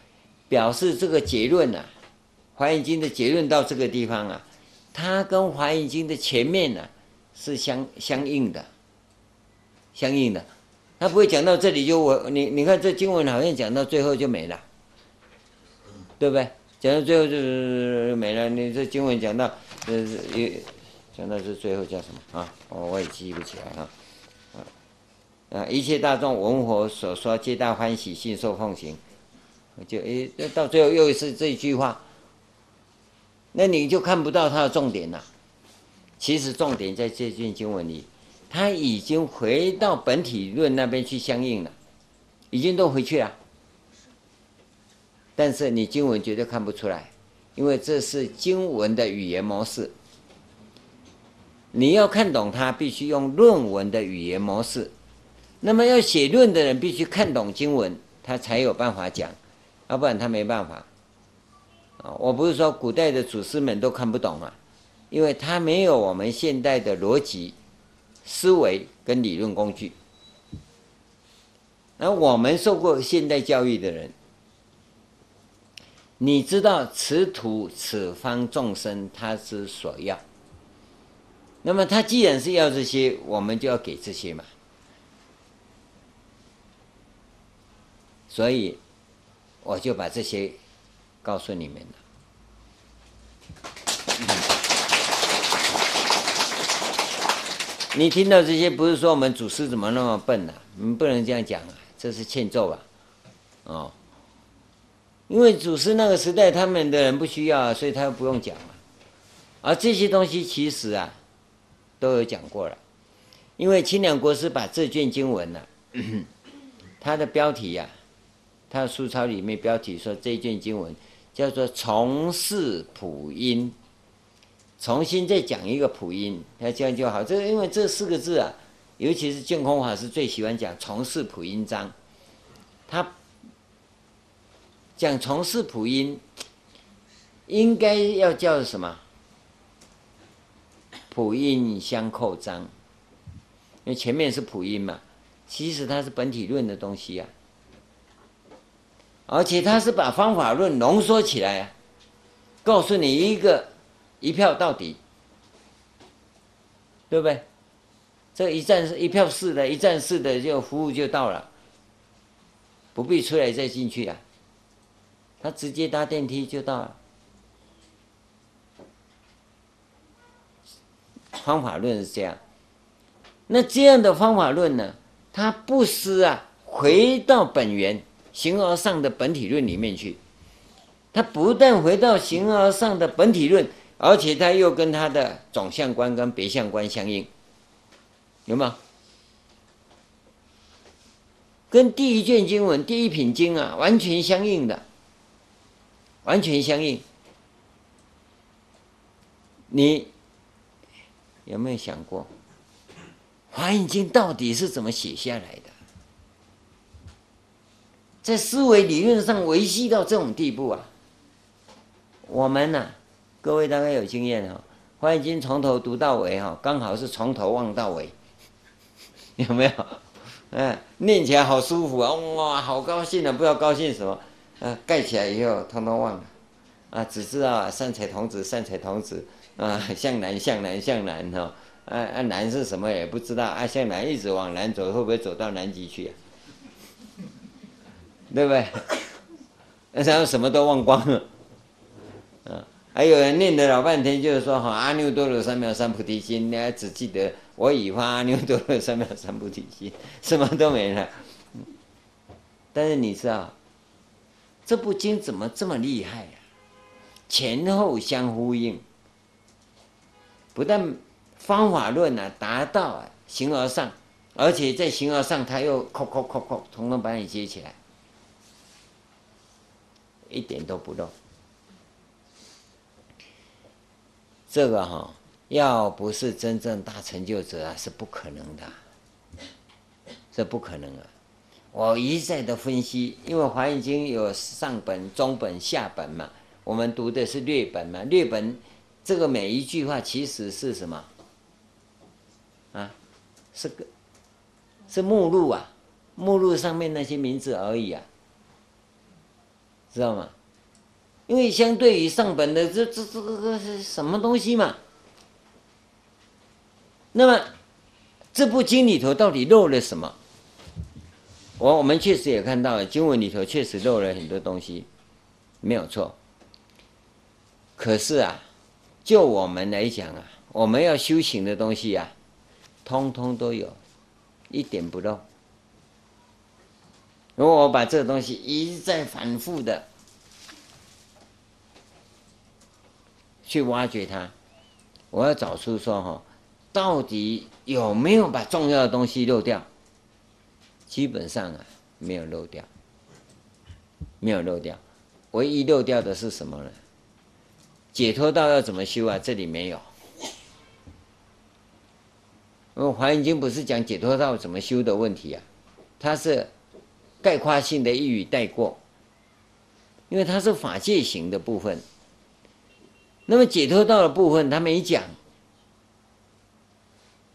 表示这个结论啊，《华严经》的结论到这个地方啊，它跟《华严经》的前面呢、是相相应的，相应的。它不会讲到这里就我你你看这经文好像讲到最后就没了，对不对？讲到最后就没了。你这经文讲到呃也讲到这最后叫什么啊？我我也记不起来啊。啊！一切大众闻佛所说，皆大欢喜，信受奉行。就诶，到最后又是这句话，那你就看不到它的重点了。其实重点在这卷经文里，它已经回到本体论那边去相应了，已经都回去了。但是你经文绝对看不出来，因为这是经文的语言模式。你要看懂它，必须用论文的语言模式。那么要写论的人必须看懂经文，他才有办法讲，要不然他没办法。啊，我不是说古代的祖师们都看不懂啊，因为他没有我们现代的逻辑思维跟理论工具。而我们受过现代教育的人，你知道此土此方众生他之所要，那么他既然是要这些，我们就要给这些嘛。所以，我就把这些告诉你们了。你听到这些，不是说我们祖师怎么那么笨呐？你们不能这样讲啊，这是欠揍啊！哦，因为祖师那个时代，他们的人不需要啊，所以他不用讲了。而这些东西其实啊，都有讲过了。因为清凉国师把这卷经文呢、啊，它的标题呀、啊。他的书抄里面标题说，这一卷经文叫做“重释普音”，重新再讲一个普音，他这样就好。这因为这四个字啊，尤其是净空法师最喜欢讲“重释普音章”。他讲“重释普音”，应该要叫什么？“普音相扣章”，因为前面是普音嘛，其实它是本体论的东西啊。而且他是把方法论浓缩起来啊，告诉你一个一票到底，对不对？这一站式一票式的，一站式的就服务就到了，不必出来再进去啊，他直接搭电梯就到了。方法论是这样，那这样的方法论呢，它不失啊，回到本源。形而上的本体论里面去，他不但回到形而上的本体论，而且他又跟他的总相观跟别相观相应，有没有？跟第一卷经文、第一品经啊，完全相应的，完全相应。你有没有想过，《华严经》到底是怎么写下来的？在思维理论上维系到这种地步啊，我们呢、各位大概有经验哈，《华严经》从头读到尾哈，刚好是从头望到尾，有没有？嗯，念起来好舒服啊，哇，好高兴啊，不知道高兴什么，啊，盖起来以后通通忘了，啊，只知道啊，善财童子，善财童子，啊，向南，向南，向南哈，啊啊，南是什么也不知道，啊，向南一直往南走，会不会走到南极去啊？对不对？然后什么都忘光了，啊，还有人念了老半天，就是说哈，阿耨多罗三藐三菩提心，你还只记得我已发阿耨多罗三藐三菩提心，什么都没了。但是你知道，这部经怎么这么厉害呀？前后相呼应，不但方法论呢达到形而上，而且在形而上，他又扣扣扣扣，统统把你接起来。一点都不漏，这个哈，要不是真正大成就者啊，是不可能的，这不可能啊！我一再的分析，因为《华严经》有上本、中本、下本嘛，我们读的是略本嘛，略本这个每一句话其实是什么？啊，是个是目录啊，目录上面那些名字而已啊，知道吗？因为相对于上本的这这这个是什么东西嘛？那么这部经里头到底漏了什么？我我们确实也看到了经文里头确实漏了很多东西，没有错。可是啊，就我们来讲啊，我们要修行的东西啊，通通都有，一点不漏。如果我把这个东西一再反复的。去挖掘它，我要找出说哈，到底有没有把重要的东西漏掉？基本上啊，没有漏掉，没有漏掉。唯一漏掉的是什么呢？解脱道要怎么修啊？这里没有。因为《华严经》不是讲解脱道怎么修的问题啊，它是概括性的一语带过，因为它是法界行的部分。那么解脱道的部分他没讲，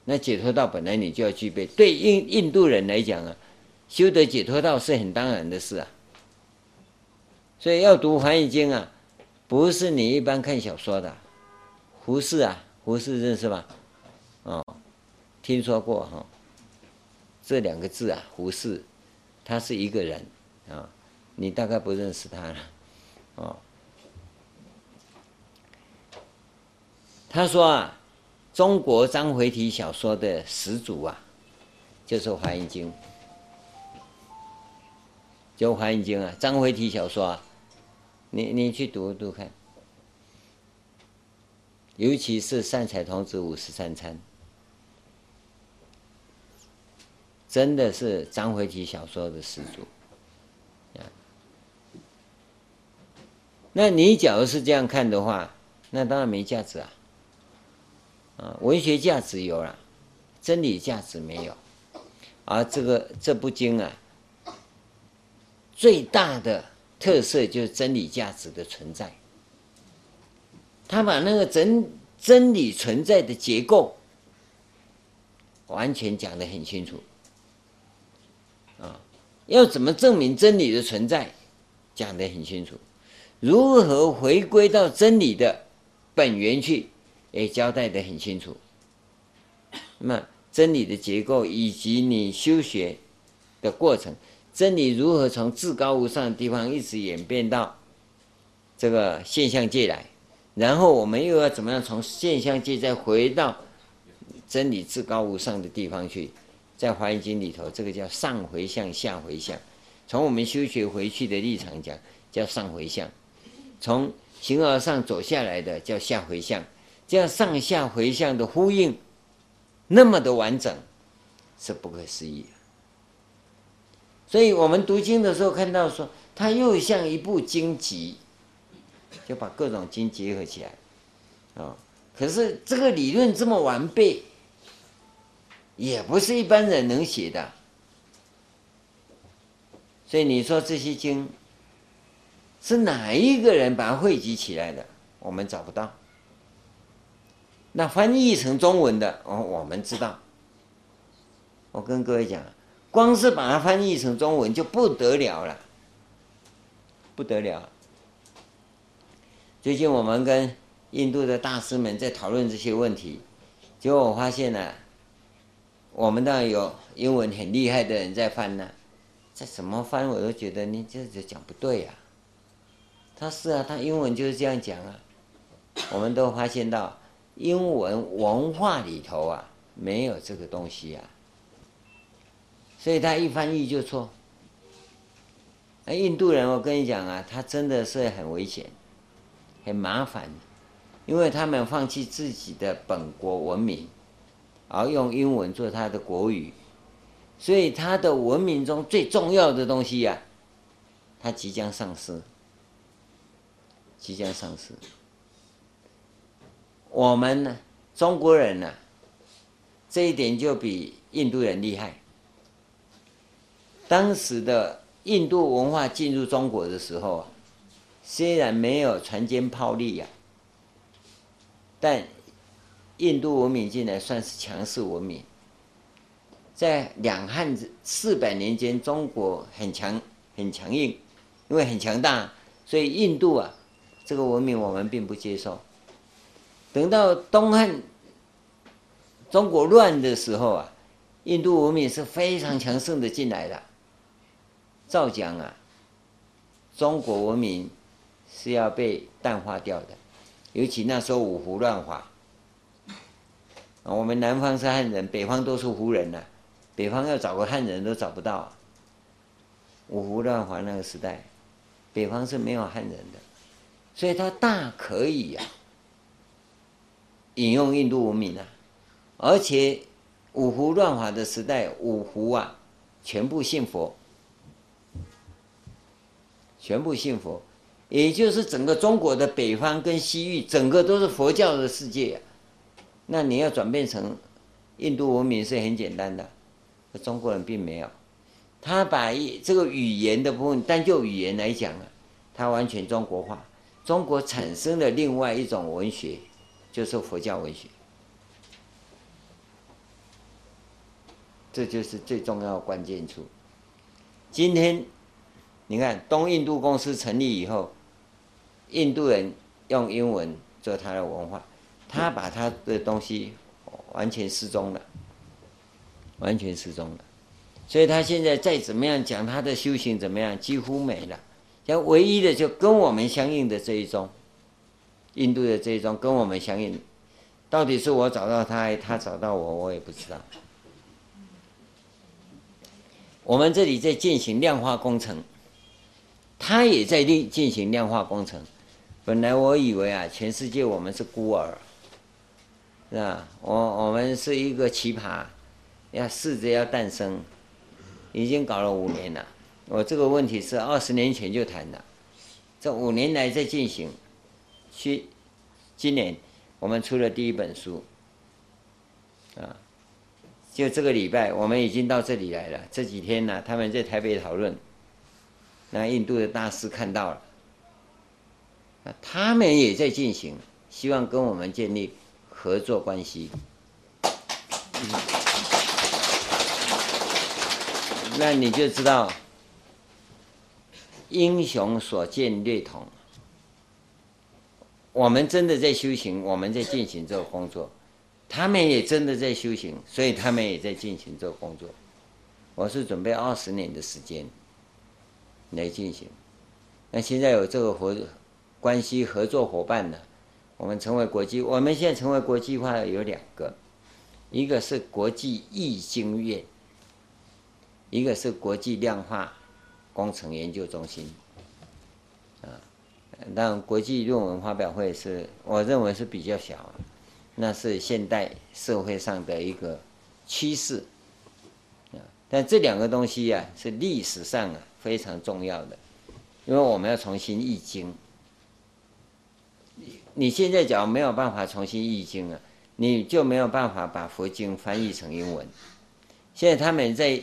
那解脱道本来你就要具备。对印印度人来讲啊，修得解脱道是很当然的事啊。所以要读《华严经》啊，不是你一般看小说的。胡适啊，胡适认识吧？哦，听说过哈。这两个字啊，胡适，他是一个人啊，你大概不认识他了，哦。他说啊，中国章回体小说的始祖啊，就是《华严经》，就《华严经》啊，章回体小说啊，你你去读读看，尤其是善财童子五十三参，真的是章回体小说的始祖。那你假如是这样看的话，那当然没价值啊。啊，文学价值有了，真理价值没有，而这个这部经啊，最大的特色就是真理价值的存在。他把那个真真理存在的结构完全讲得很清楚。啊，要怎么证明真理的存在，讲得很清楚。如何回归到真理的本源去？也交代得很清楚。那么真理的结构以及你修学的过程，真理如何从至高无上的地方一直演变到这个现象界来，然后我们又要怎么样从现象界再回到真理至高无上的地方去？在《华严经》里头，这个叫上回向、下回向。从我们修学回去的立场讲，叫上回向；从形而上走下来的叫下回向。这样上下回向的呼应，那么的完整，是不可思议。所以我们读经的时候看到说，它又像一部经集，就把各种经结合起来，啊，可是这个理论这么完备，也不是一般人能写的。所以你说这些经是哪一个人把它汇集起来的？我们找不到。那翻译成中文的，哦，我们知道。我跟各位讲，光是把它翻译成中文就不得了了，不得了。最近我们跟印度的大师们在讨论这些问题，结果我发现呢、我们当然有英文很厉害的人在翻呢、啊，再怎么翻我都觉得你这这讲不对呀、啊。他是啊，他英文就是这样讲啊，我们都发现到。英文文化里头啊，没有这个东西啊，所以他一翻译就错。那印度人，我跟你讲啊，他真的是很危险，很麻烦，因为他们放弃自己的本国文明，而用英文做他的国语，所以他的文明中最重要的东西呀、啊，他即将丧失，即将丧失。我们呢，中国人呢，这一点就比印度人厉害。当时的印度文化进入中国的时候啊，虽然没有船坚炮利呀，但印度文明进来算是强势文明，在两汉四百年间，中国很强很强硬，因为很强大，所以印度啊这个文明我们并不接受。等到东汉中国乱的时候啊，印度文明是非常强盛的进来的。照讲啊，中国文明是要被淡化掉的，尤其那时候五胡乱华。我们南方是汉人，北方都是胡人呐、北方要找个汉人都找不到、啊。五胡乱华那个时代，北方是没有汉人的，所以他大可以呀、引用印度文明啊。而且五胡乱华的时代，五胡啊，全部信佛，全部信佛，也就是整个中国的北方跟西域，整个都是佛教的世界、啊。那你要转变成印度文明是很简单的，中国人并没有，他把这个语言的部分，单就语言来讲啊，他完全中国化，中国产生了另外一种文学，就是佛教文学，这就是最重要的关键处。今天你看东印度公司成立以后，印度人用英文做他的文化。他把他的东西完全失踪了，完全失踪了，所以他现在再怎么样讲他的修行怎么样，几乎没了。像唯一的就跟我们相应的这一宗，印度的这一宗跟我们相应，到底是我找到他，他找到我，我也不知道。我们这里在进行量化工程，他也在进进行量化工程。本来我以为啊，全世界我们是孤儿。是吧？我我们是一个奇葩，要试着要诞生，已经搞了五年了。我这个问题是二十年前就谈了，这五年来在进行。去，今年我们出了第一本书，啊，就这个礼拜我们已经到这里来了。这几天呢，他们在台北讨论，那印度的大师看到了，他们也在进行，希望跟我们建立。合作关系，那你就知道，英雄所见略同。我们真的在修行，我们在进行这个工作，他们也真的在修行，所以他们也在进行这个工作。我是准备二十年的时间来进行，那现在有这个合关系合作伙伴呢？我们成为国际，我们现在成为国际化有两个，一个是国际易经院，一个是国际量化工程研究中心。啊，但国际论文发表会是我认为是比较小，那是现代社会上的一个趋势。啊，但这两个东西呀，是历史上啊非常重要的，因为我们要重新易经。你现在假如没有办法重新译经了，你就没有办法把佛经翻译成英文。现在他们在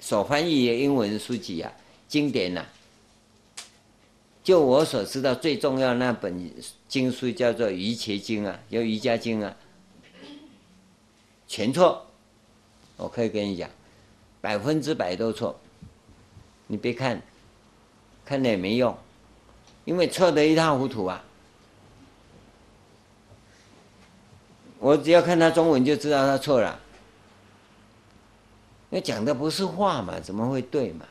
所翻译的英文书籍啊，经典呐、就我所知道最重要那本经书叫做《瑜伽经》啊，叫《瑜伽经》啊，全错。我可以跟你讲，百分之百都错。你别看，看了也没用，因为错得一塌糊涂啊。我只要看他中文就知道他错了，那讲的不是话嘛，怎么会对嘛？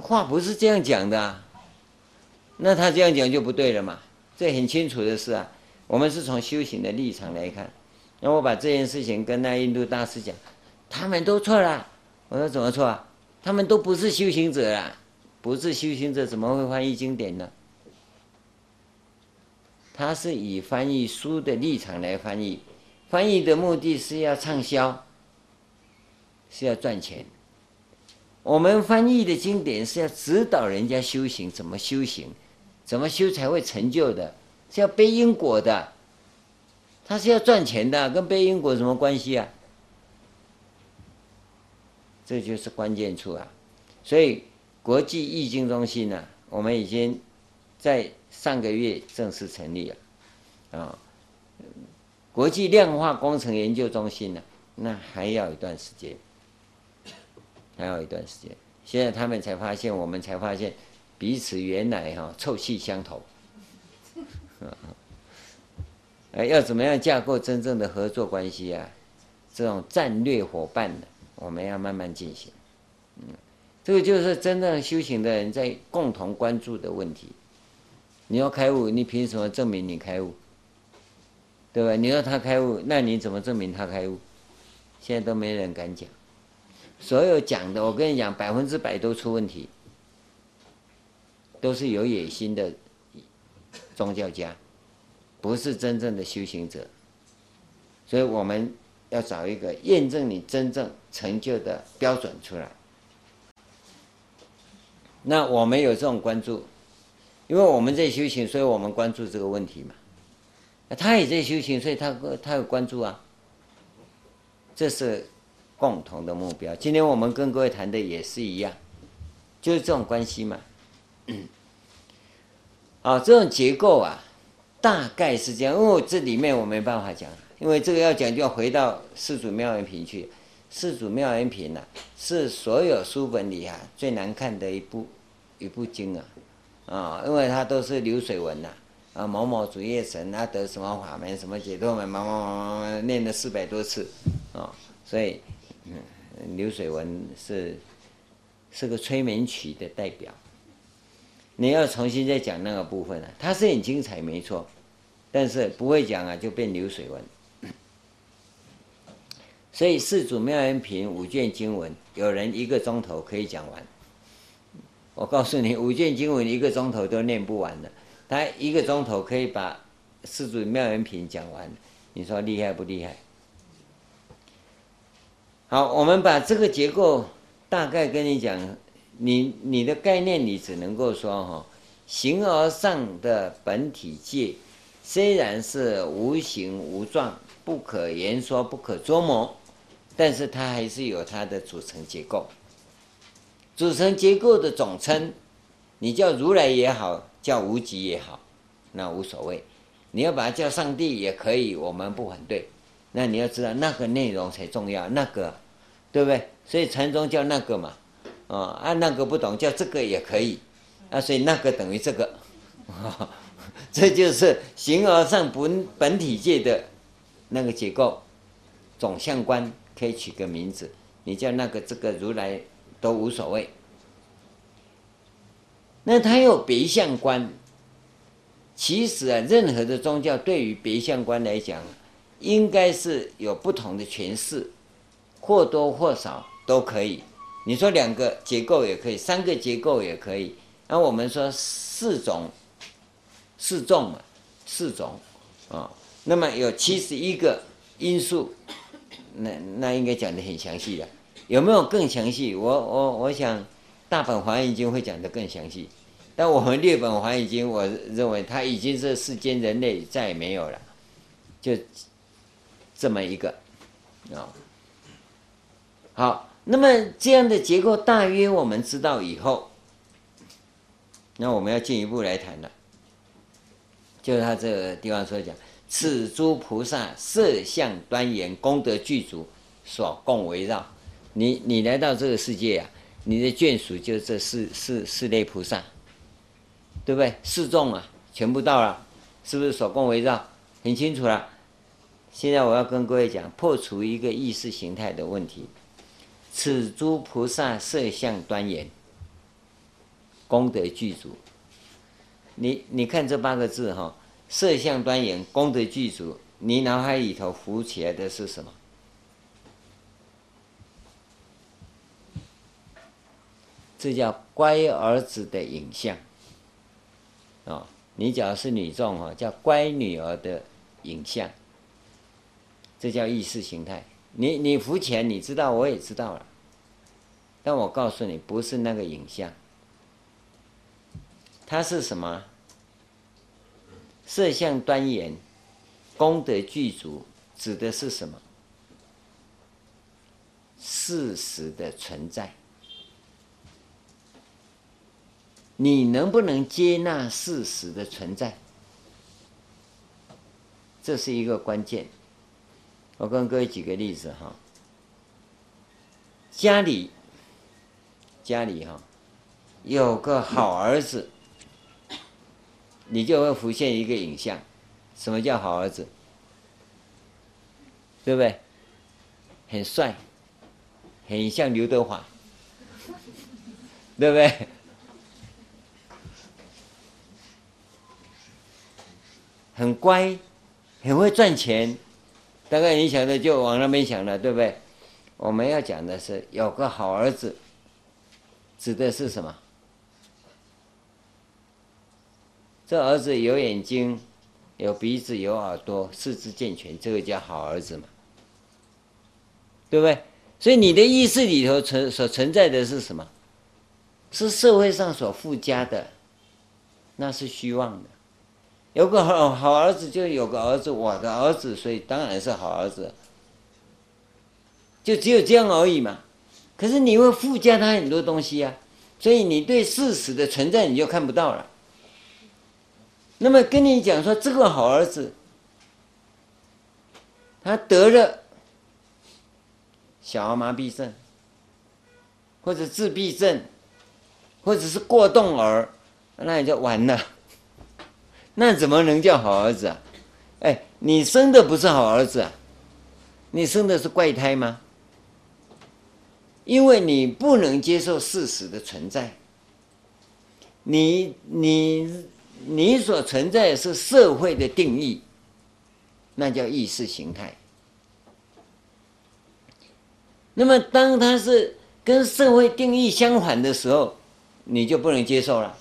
话不是这样讲的啊，那他这样讲就不对了嘛，这很清楚的事啊。我们是从修行的立场来看，那我把这件事情跟那印度大师讲，他们都错了。我说怎么错啊？他们都不是修行者啊，不是修行者怎么会翻译经典呢？他是以翻译书的立场来翻译，翻译的目的是要畅销，是要赚钱。我们翻译的经典是要指导人家修行，怎么修行，怎么修才会成就的，是要背因果的。他是要赚钱的，跟背因果有什么关系啊？这就是关键处啊！所以国际易经中心呢，我们已经在。上个月正式成立了，啊，国际量化工程研究中心呢，那还要一段时间。还要一段时间。现在他们才发现，我们才发现彼此原来哈臭气相投。哎，要怎么样架构真正的合作关系啊？这种战略伙伴的，我们要慢慢进行。嗯，这个就是真正修行的人在共同关注的问题。你要开悟，你凭什么证明你开悟？对吧？你要他开悟，那你怎么证明他开悟？现在都没人敢讲。所有讲的，我跟你讲，百分之百都出问题，都是有野心的宗教家。不是真正的修行者，所以我们要找一个验证你真正成就的标准出来。那我们有这种关注，因为我们在修行，所以我们关注这个问题嘛。他也在修行，所以他他有关注啊。这是共同的目标。今天我们跟各位谈的也是一样，就是这种关系嘛。啊，这种结构啊。大概是这样，因为这里面我没办法讲，因为这个要讲就要回到《四祖妙严品》去，《四祖妙严品》呐，是所有书本里啊最难看的一部一部经啊，啊，因为它都是流水文呐，啊，某某主业神啊得什么法门什么解脱门，嘛嘛嘛嘛念了四百多次，啊，所以，嗯，流水文是是个催眠曲的代表。你要重新再讲那个部分啊，它是很精彩，没错，但是不会讲啊，就变流水文。所以四祖妙音品五卷经文，有人一个钟头可以讲完。我告诉你，五卷经文一个钟头都念不完的，他一个钟头可以把四祖妙严品讲完，你说厉害不厉害？好，我们把这个结构大概跟你讲。你你的概念，你只能够说哈，形而上的本体界，虽然是无形无状，不可言说，不可捉摸，但是它还是有它的组成结构。组成结构的总称，你叫如来也好，叫无极也好，那无所谓。你要把它叫上帝也可以，我们不反对。那你要知道那个内容才重要，那个，对不对？所以禅宗叫那个嘛。啊，按那个不懂叫这个也可以，啊，所以那个等于这个，这就是形而上本本体界的那个结构，总相观可以取个名字，你叫那个这个如来都无所谓。那他有别相观，其实啊，任何的宗教对于别相观来讲，应该是有不同的诠释，或多或少都可以。你说两个结构也可以，三个结构也可以。那我们说四种，四众嘛，四种啊、那么有七十一个因素，那那应该讲得很详细的。有没有更详细？我我我想大本华严经会讲得更详细。但我们略本华严经，我认为它已经是世间人类再也没有了，就这么一个啊、哦。好。那么这样的结构大约我们知道以后，那我们要进一步来谈了。就是他这个地方说讲，此诸菩萨色相端严，功德具足，所共围绕。你你来到这个世界啊，你的眷属就是这四四四类菩萨，对不对？四众啊，全部到了，是不是所共围绕？很清楚了。现在我要跟各位讲，破除一个意识形态的问题。此诸菩萨色相端严，功德具足。你你看这八个字哈，色相端严，功德具足。你脑海里头浮起来的是什么？这叫乖儿子的影像。啊，你只要是女众哈，叫乖女儿的影像。这叫意识形态。你你浮潜，你知道，我也知道了。但我告诉你，不是那个影像，它是什么？色相端严，功德具足，指的是什么？事实的存在。你能不能接纳事实的存在？这是一个关键。我跟各位举个例子哈，家里家里哈有个好儿子，你就会浮现一个影像，什么叫好儿子？对不对？很帅，很像刘德华，对不对？很乖，很会赚钱，大概你想的就往那边想了，对不对？我们要讲的是有个好儿子，指的是什么？这儿子有眼睛，有鼻子，有耳朵，四肢健全，这个叫好儿子嘛。对不对？所以你的意识里头存所存在的是什么？是社会上所附加的，那是虚妄的。有个好好儿子，就有个儿子，我的儿子，所以当然是好儿子。就只有这样而已嘛。可是你会附加他很多东西啊，所以你对事实的存在你就看不到了。那么跟你讲说，这个好儿子，他得了。小儿麻痹症，或者自闭症，或者是过动儿，那你就完了。那怎么能叫好儿子啊？哎，你生的不是好儿子啊，你生的是怪胎吗？因为你不能接受事实的存在，你你你所存在的是社会的定义，那叫意识形态。那么，当他是跟社会定义相反的时候，你就不能接受了，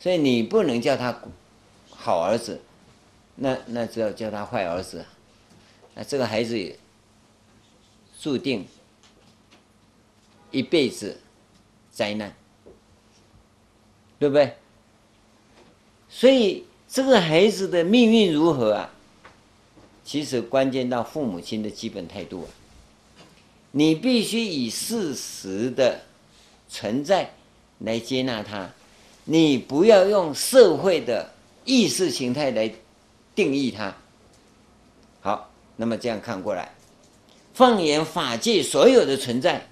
所以你不能叫他好儿子，那那只要叫他坏儿子，那这个孩子注定一辈子灾难，对不对？所以这个孩子的命运如何啊？其实关键到父母亲的基本态度啊。你必须以事实的存在来接纳他，你不要用社会的意识形态来定义它。好，那么这样看过来，放眼法界所有的存在，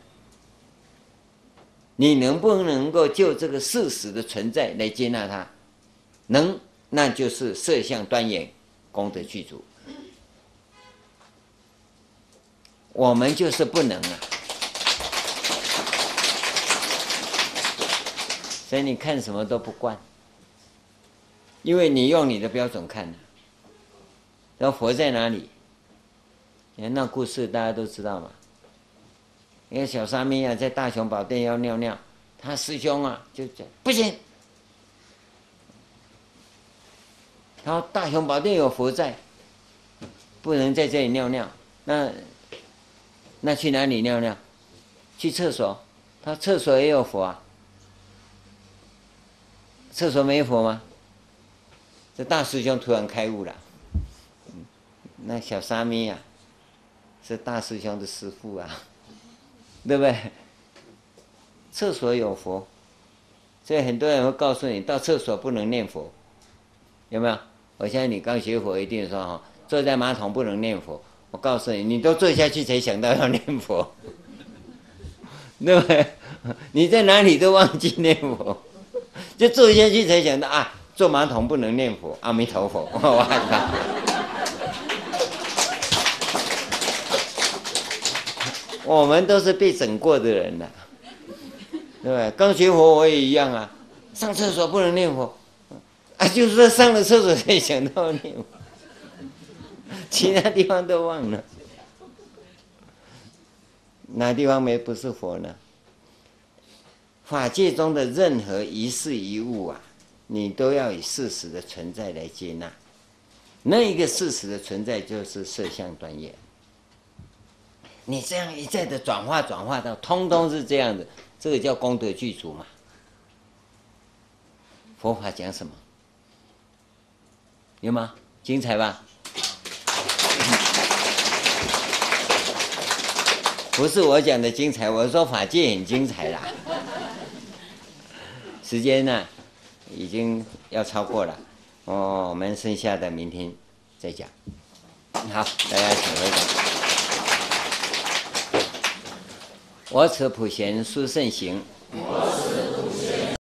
你能不能够就这个事实的存在来接纳它？能，那就是色相端严，功德具足。我们就是不能啊，所以你看什么都不惯，因为你用你的标准看了。然后佛在哪里？你看那故事大家都知道嘛。因为小沙弥啊，在大雄宝殿要尿尿，他师兄啊就讲不行，他说大雄宝殿有佛在，不能在这里尿尿。那。那去哪里尿尿？去厕所。他厕所也有佛啊。厕所没佛吗？这大师兄突然开悟了。那小沙弥啊，是大师兄的师父啊，对不对？厕所有佛，所以很多人会告诉你，到厕所不能念佛，有没有？我相信你刚学佛一定说哈，坐在马桶不能念佛。我告诉你，你都坐下去才想到要念佛，对不对？你在哪里都忘记念佛，就坐下去才想到啊，坐马桶不能念佛，阿弥陀佛，我害怕。我们都是被整过的人了，对不对？刚学佛我也一样啊，上厕所不能念佛，啊，就是说上了厕所才想到念佛。其他地方都忘了，哪地方没不是佛呢？法界中的任何一事一物啊，你都要以事实的存在来接纳。那一个事实的存在就是色相端业。你这样一再的转化转化到，通通是这样的，这个叫功德具足嘛。佛法讲什么？有吗？精彩吧？不是我讲的精彩，我说法界很精彩啦。时间呢，已经要超过了，我们剩下的明天再讲。好，大家请回答。我此普贤殊胜行。